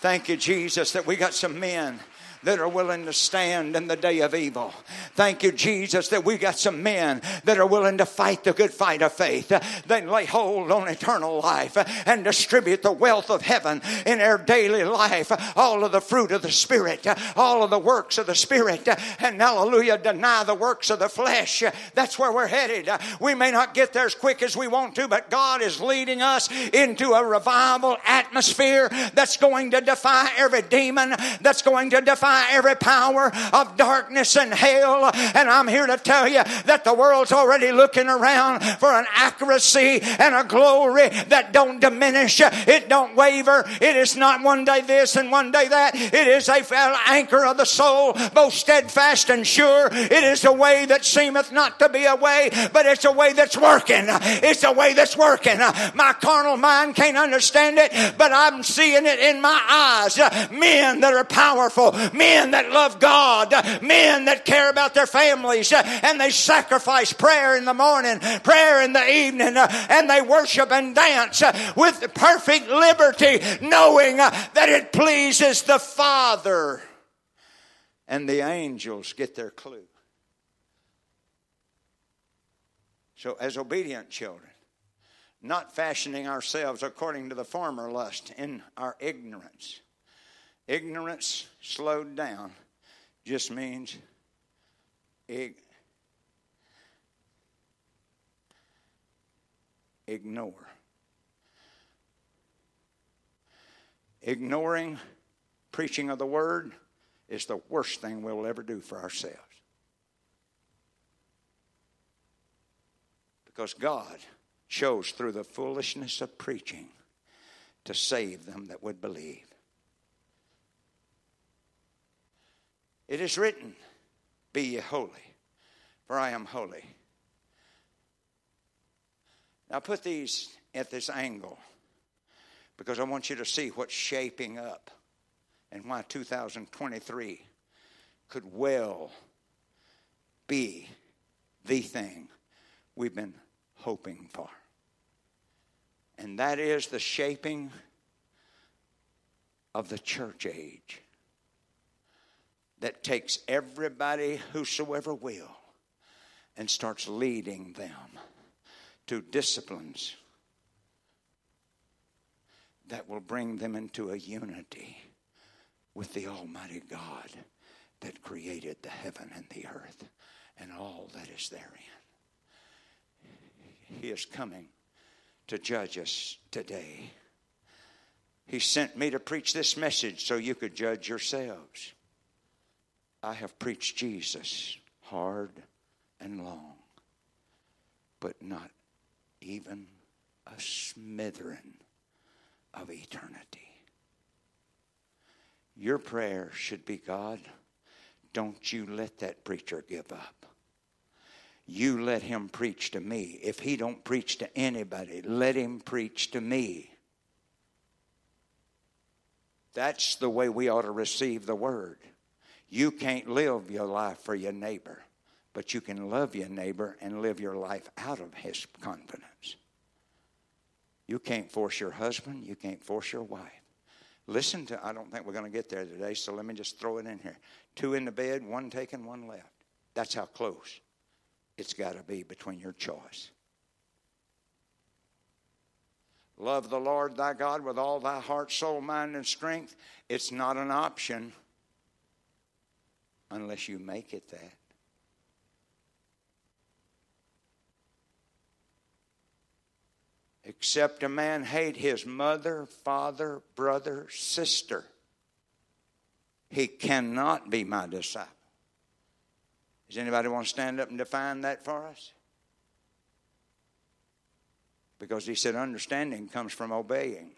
Thank you, Jesus, that we got some men that are willing to stand in the day of evil. Thank you, Jesus, that we got some men that are willing to fight the good fight of faith, that lay hold on eternal life and distribute the wealth of heaven in their daily life, all of the fruit of the Spirit, all of the works of the Spirit, and hallelujah, deny the works of the flesh. That's where we're headed. We may not get there as quick as we want to, but God is leading us into a revival atmosphere that's going to defy every demon, that's going to defy every power of darkness and hell. And I'm here to tell you that the world's already looking around for an accuracy and a glory that don't diminish, it don't waver. It is not one day this and one day that. It is a anchor of the soul, both steadfast and sure. It is a way that seemeth not to be a way, but it's a way that's working. It's a way that's working. My carnal mind can't understand it, but I'm seeing it in my eyes. Men that are powerful, men that love God, men that care about their families, and they sacrifice prayer in the morning, prayer in the evening, and they worship and dance with perfect liberty, knowing that it pleases the Father. And the angels get their clue. So, as obedient children, not fashioning ourselves according to the former lust in our ignorance. Ignorance slowed down just means ig- ignore. Ignoring preaching of the word is the worst thing we'll ever do for ourselves. Because God chose through the foolishness of preaching to save them that would believe. It is written, Be ye holy, for I am holy. Now put these at this angle because I want you to see what's shaping up and why 2023 could well be the thing we've been hoping for. And that is the shaping of the church age that takes everybody, whosoever will, and starts leading them to disciplines that will bring them into a unity with the Almighty God that created the heaven and the earth and all that is therein. He is coming to judge us today. He sent me to preach this message so you could judge yourselves. I have preached Jesus hard and long, but not even a smattering of eternity. Your prayer should be God, don't you let that preacher give up. You let him preach to me. If he don't preach to anybody, let him preach to me. That's the way we ought to receive the word. You can't live your life for your neighbor, but you can love your neighbor and live your life out of his confidence. You can't force your husband, you can't force your wife. Listen to, I don't think we're going to get there today, so let me just throw it in here. Two in the bed, one taken, one left. That's how close it's got to be between your choice. Love the Lord thy God with all thy heart, soul, mind, and strength. It's not an option unless you make it that. Except a man hate his mother, father, brother, sister, he cannot be my disciple. Does anybody want to stand up and define that for us? Because he said understanding comes from obeying.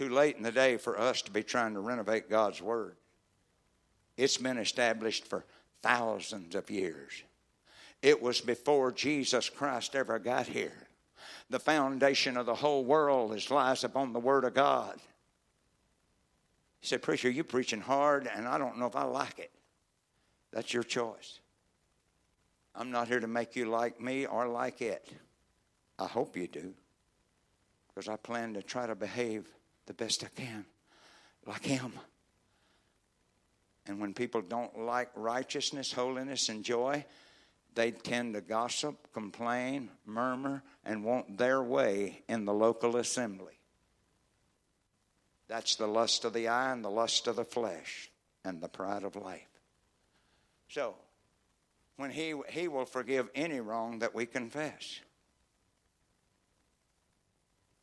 Too late in the day for us to be trying to renovate God's Word. It's been established for thousands of years. It was before Jesus Christ ever got here. The foundation of the whole world is lies upon the Word of God. He said, Preacher, you're preaching hard, and I don't know if I like it. That's your choice. I'm not here to make you like me or like it. I hope you do. Because I plan to try to behave the best I can, like Him. And when people don't like righteousness, holiness, and joy, they tend to gossip, complain, murmur, and want their way in the local assembly. That's the lust of the eye and the lust of the flesh and the pride of life. So, when he, he will forgive any wrong that we confess.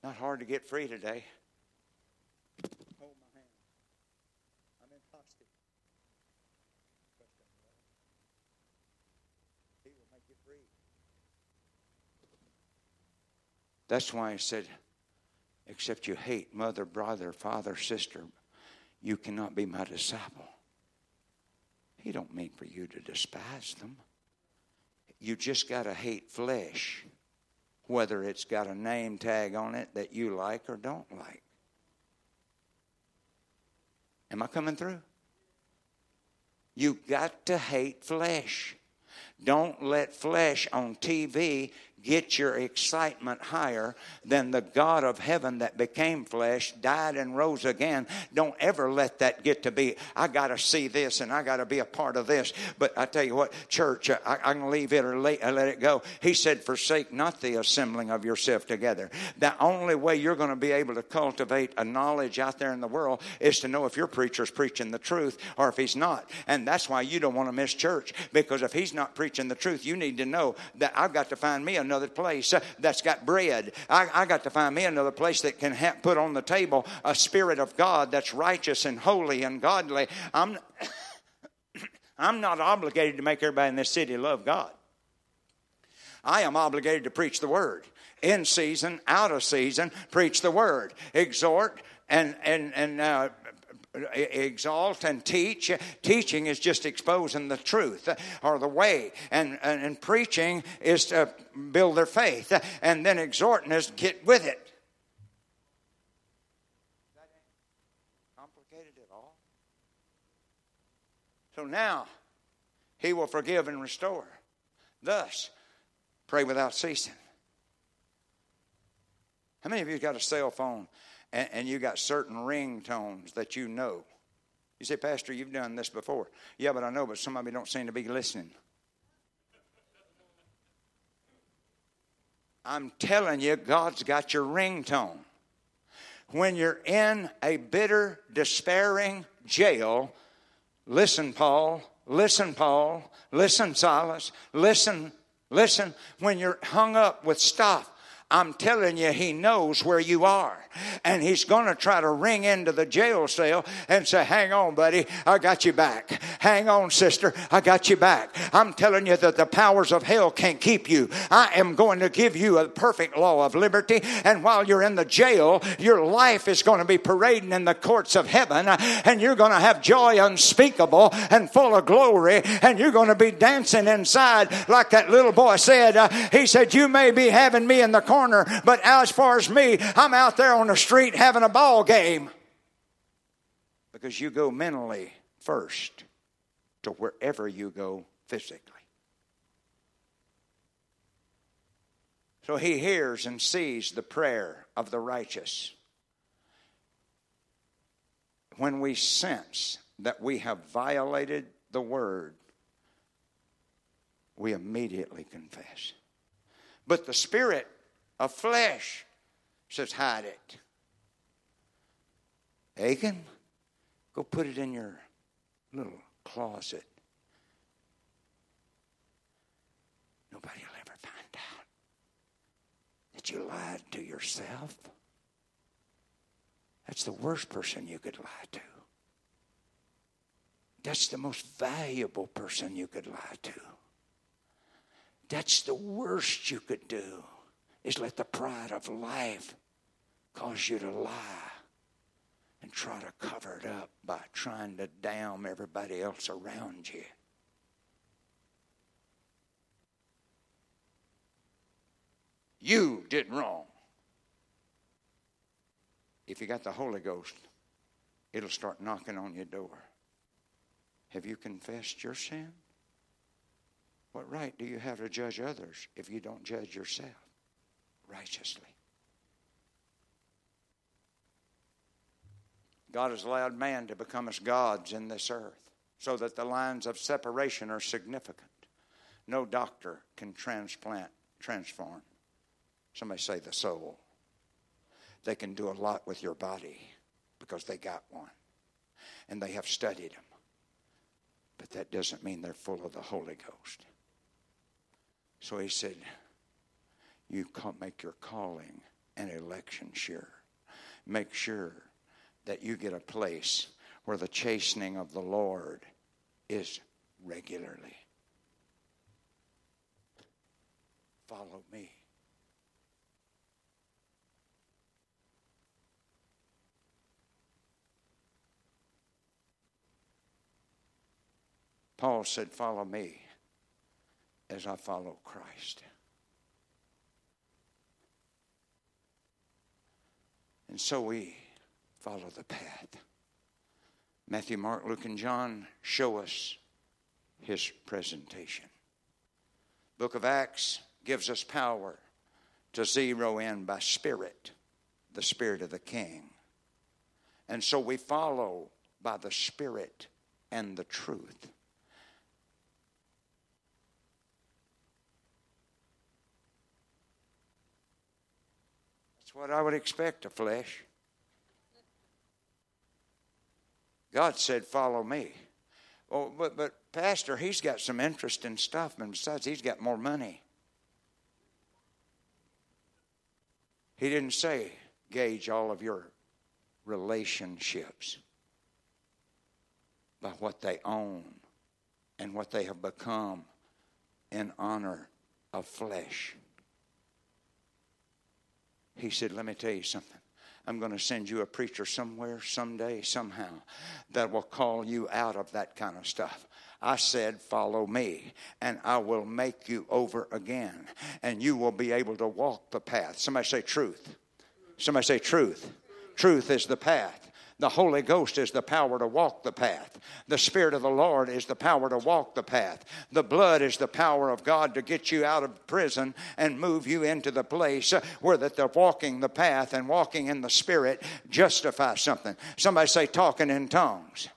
Not hard to get free today. Hold my hand. I'm in hostage. He will make you free. That's why I said, except you hate mother, brother, father, sister, you cannot be my disciple. He don't mean for you to despise them. You just got to hate flesh, whether it's got a name tag on it that you like or don't like. Am I coming through? You got to hate flesh. Don't let flesh on TV get your excitement higher than the God of heaven that became flesh, died and rose again. Don't ever let that get to be, I got to see this and I got to be a part of this. But I tell you what, church, I, I can leave it or let, uh, let it go. He said, Forsake not the assembling of yourself together. The only way you're going to be able to cultivate a knowledge out there in the world is to know if your preacher's preaching the truth or if he's not. And that's why you don't want to miss church because if he's not preaching the truth, you need to know that I've got to find me another place uh, that's got bread. I, I got to find me another place that can ha- put on the table a spirit of God that's righteous and holy and godly. I'm, I'm not obligated to make everybody in this city love God. I am obligated to preach the word. In season, out of season, preach the word. Exhort and, and, and uh, exalt and teach. Teaching is just exposing the truth or the way, and, and, and preaching is to build their faith, and then exhorting is get with it. Complicated at all. So now, He will forgive and restore. Thus, pray without ceasing. How many of you got a cell phone and, and you got certain ringtones that you know? You say, Pastor, you've done this before. Yeah, but I know, but some of you don't seem to be listening. I'm telling you, God's got your ringtone. When you're in a bitter, despairing jail, listen, Paul, listen, Paul, listen, Silas, listen, listen. When you're hung up with stuff, I'm telling you, he knows where you are. And he's going to try to ring into the jail cell and say, Hang on, buddy, I got you back. Hang on, sister, I got you back. I'm telling you that the powers of hell can't keep you. I am going to give you a perfect law of liberty. And while you're in the jail, your life is going to be parading in the courts of heaven. And you're going to have joy unspeakable and full of glory. And you're going to be dancing inside like that little boy said. Uh, he said, You may be having me in the corner, but as far as me, I'm out there on the street having a ball game. Because you go mentally first to wherever you go physically. So he hears and sees the prayer of the righteous. When we sense that we have violated the word, we immediately confess. But the spirit of flesh says, hide it. Achan, go put it in your little closet. Nobody will ever find out. that you lied to yourself? That's the worst person you could lie to. That's the most valuable person you could lie to. That's the worst you could do, is let the pride of life cause you to lie and try to cover it up by trying to damn everybody else around you. You did wrong. If you got the Holy Ghost, it'll start knocking on your door. Have you confessed your sin? What right do you have to judge others if you don't judge yourself righteously? God has allowed man to become as gods in this earth so that the lines of separation are significant. No doctor can transplant, transform. Somebody say the soul. They can do a lot with your body because they got one and they have studied them. But that doesn't mean they're full of the Holy Ghost. So he said, You make your calling and election sure. Make sure that you get a place where the chastening of the Lord is regularly. Follow me. Paul said, Follow me as I follow Christ. And so we follow the path. Matthew, Mark, Luke, and John show us his presentation. Book of Acts gives us power to zero in by spirit, the spirit of the king. And so we follow by the spirit and the truth. What I would expect of flesh. God said, Follow me. Oh, but, but Pastor, he's got some interesting stuff, and besides, he's got more money. He didn't say, gauge all of your relationships by what they own and what they have become in honor of flesh. He said, Let me tell you something. I'm going to send you a preacher somewhere, someday, somehow, that will call you out of that kind of stuff. I said, Follow me, and I will make you over again, and you will be able to walk the path. Somebody say, Truth. Somebody say, Truth. Truth is the path. The Holy Ghost is the power to walk the path. The Spirit of the Lord is the power to walk the path. The blood is the power of God to get you out of prison and move you into the place where that the walking the path and walking in the Spirit justifies something. Somebody say talking in tongues.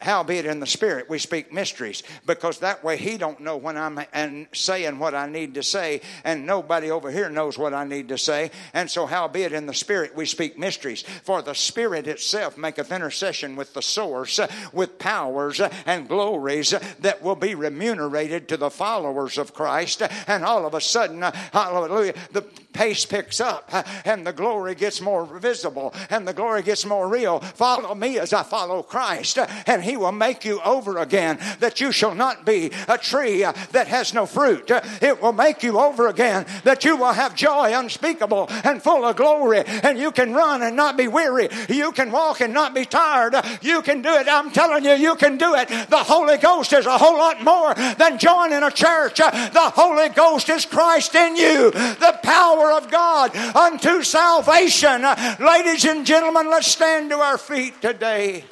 Howbeit in the spirit we speak mysteries, because that way he don't know when I'm and saying what I need to say, and nobody over here knows what I need to say. And so howbeit in the spirit we speak mysteries. For the spirit itself maketh intercession with the source, with powers and glories that will be remunerated to the followers of Christ. And all of a sudden, hallelujah, the pace picks up and the glory gets more visible and the glory gets more real. Follow me as I follow Christ, and he will make you over again, that you shall not be a tree uh, that has no fruit. Uh, it will make you over again, that you will have joy unspeakable and full of glory, and you can run and not be weary. You can walk and not be tired. You can do it. I'm telling you, you can do it. The Holy Ghost is a whole lot more than joining a church. Uh, the Holy Ghost is Christ in you, the power of God unto salvation. Ladies and gentlemen, let's stand to our feet today.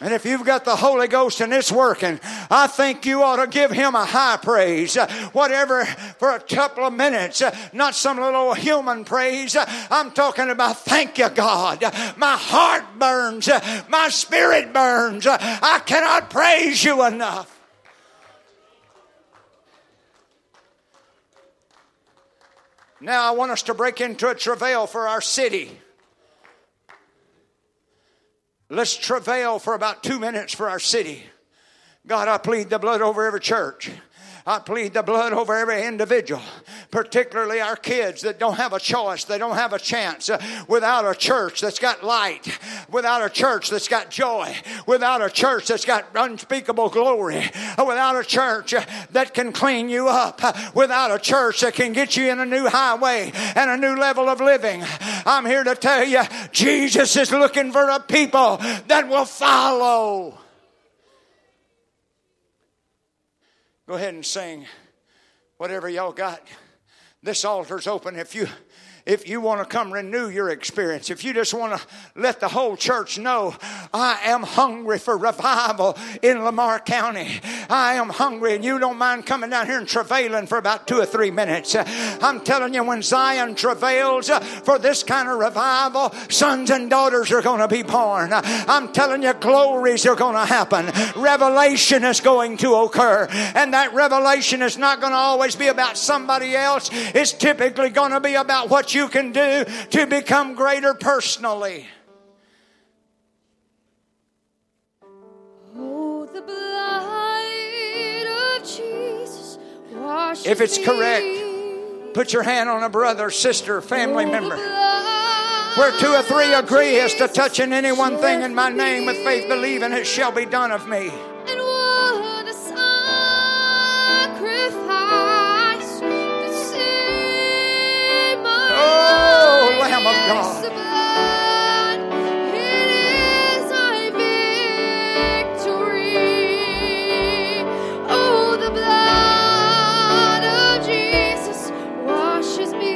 And if you've got the Holy Ghost and it's working, I think you ought to give Him a high praise. Whatever, for a couple of minutes, not some little human praise. I'm talking about thank you, God. My heart burns, my spirit burns. I cannot praise you enough. Now, I want us to break into a travail for our city. Let's travail for about two minutes for our city. God, I plead the blood over every church. I plead the blood over every individual, particularly our kids that don't have a choice, they don't have a chance uh, without a church that's got light, without a church that's got joy, without a church that's got unspeakable glory, uh, without a church uh, that can clean you up, without a church that can get you in a new highway and a new level of living. I'm here to tell you, Jesus is looking for a people that will follow. Go ahead and sing whatever y'all got. This altar's open if you if you want to come renew your experience, if you just want to let the whole church know, I am hungry for revival in Lamar County. I am hungry, and you don't mind coming down here and travailing for about two or three minutes. I'm telling you, when Zion travails for this kind of revival, sons and daughters are going to be born. I'm telling you, glories are going to happen. Revelation is going to occur. And that revelation is not going to always be about somebody else, it's typically going to be about what you can do to become greater personally. Oh, the blood of Jesus washes If it's correct. Put your hand on a brother, sister, family Oh, member. Where two or three agree as to touching any one thing in my name with faith, believing it shall be done of me. Me.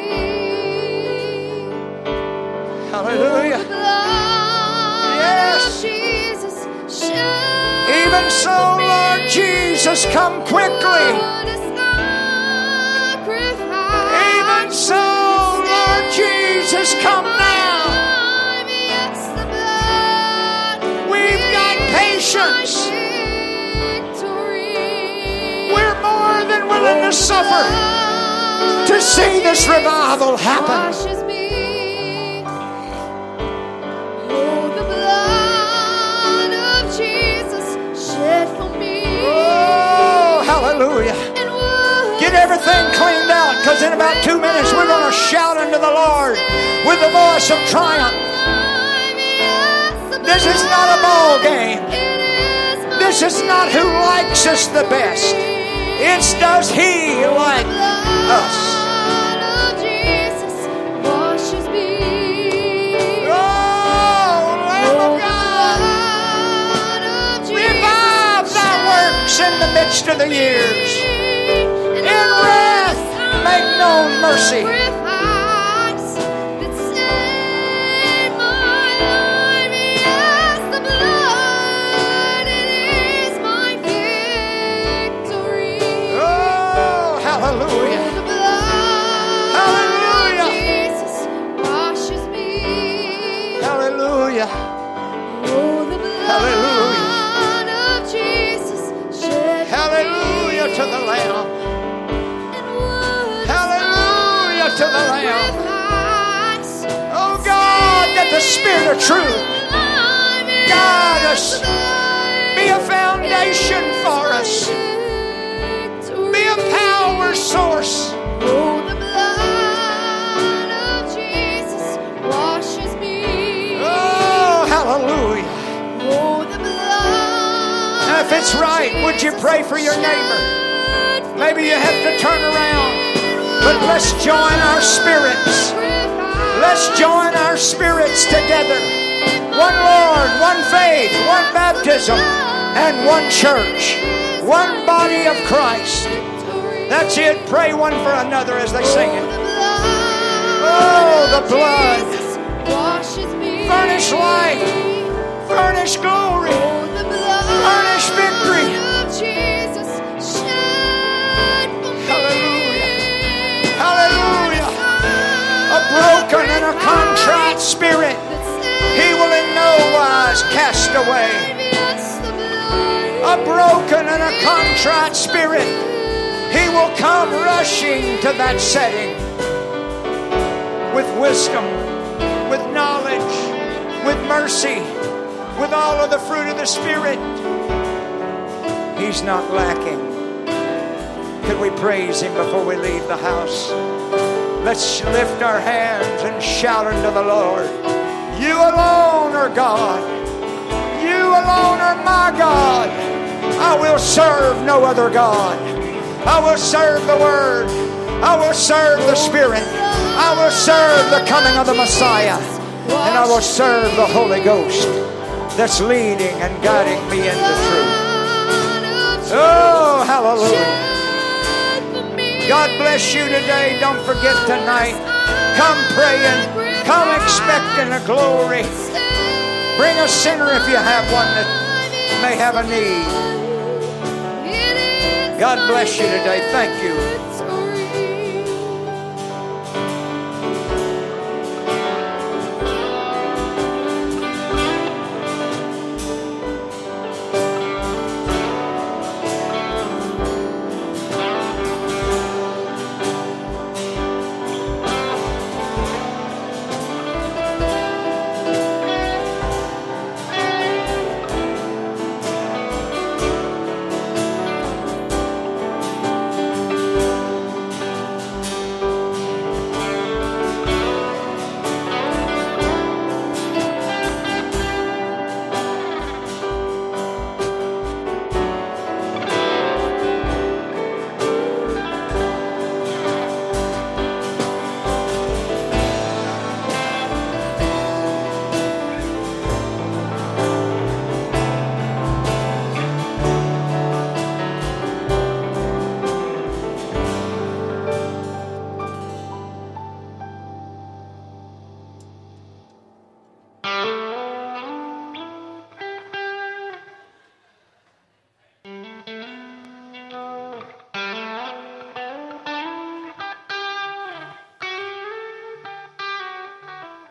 Hallelujah. The blood Yes. of Jesus shed Even so. Lord Jesus, come quickly. Willing to suffer to see this revival happen. Oh, the blood of Jesus shed for me. Oh, hallelujah. Get everything cleaned out because in about two minutes we're going to shout unto the Lord with the voice of triumph. This is not a ball game. This is not who likes us the best. It's does He like us. Oh, Lamb of God, revive thy works in the midst of the years. In wrath, make known mercy. To the Lamb. Oh God, that the Spirit of truth guide us. Be a foundation for us. Be a power source. Oh, the blood of Jesus washes me. Oh, hallelujah. Oh, the blood. Now, if it's right, would you pray for your neighbor? Maybe you have to turn around, but let's join our spirits. Let's join our spirits together. One Lord, one faith, one baptism, and one church. One body of Christ. That's it. Pray one for another as they sing it. Oh, the blood. Furnish life. Furnish glory. Furnish victory. Broken and a contrite spirit he will in no wise cast away. A broken and a contrite spirit he will come rushing to that setting with wisdom, with knowledge, with mercy, with all of the fruit of the Spirit. He's not lacking. Could we praise Him before we leave the house? Let's lift our hands and shout unto the Lord. You alone are God. You alone are my God. I will serve no other God. I will serve the Word. I will serve the Spirit. I will serve the coming of the Messiah. And I will serve the Holy Ghost that's leading and guiding me into truth. Oh, hallelujah. God bless you today. Don't forget tonight. Come praying. Come expecting a glory. Bring a sinner if you have one that may have a need. God bless you today. Thank you.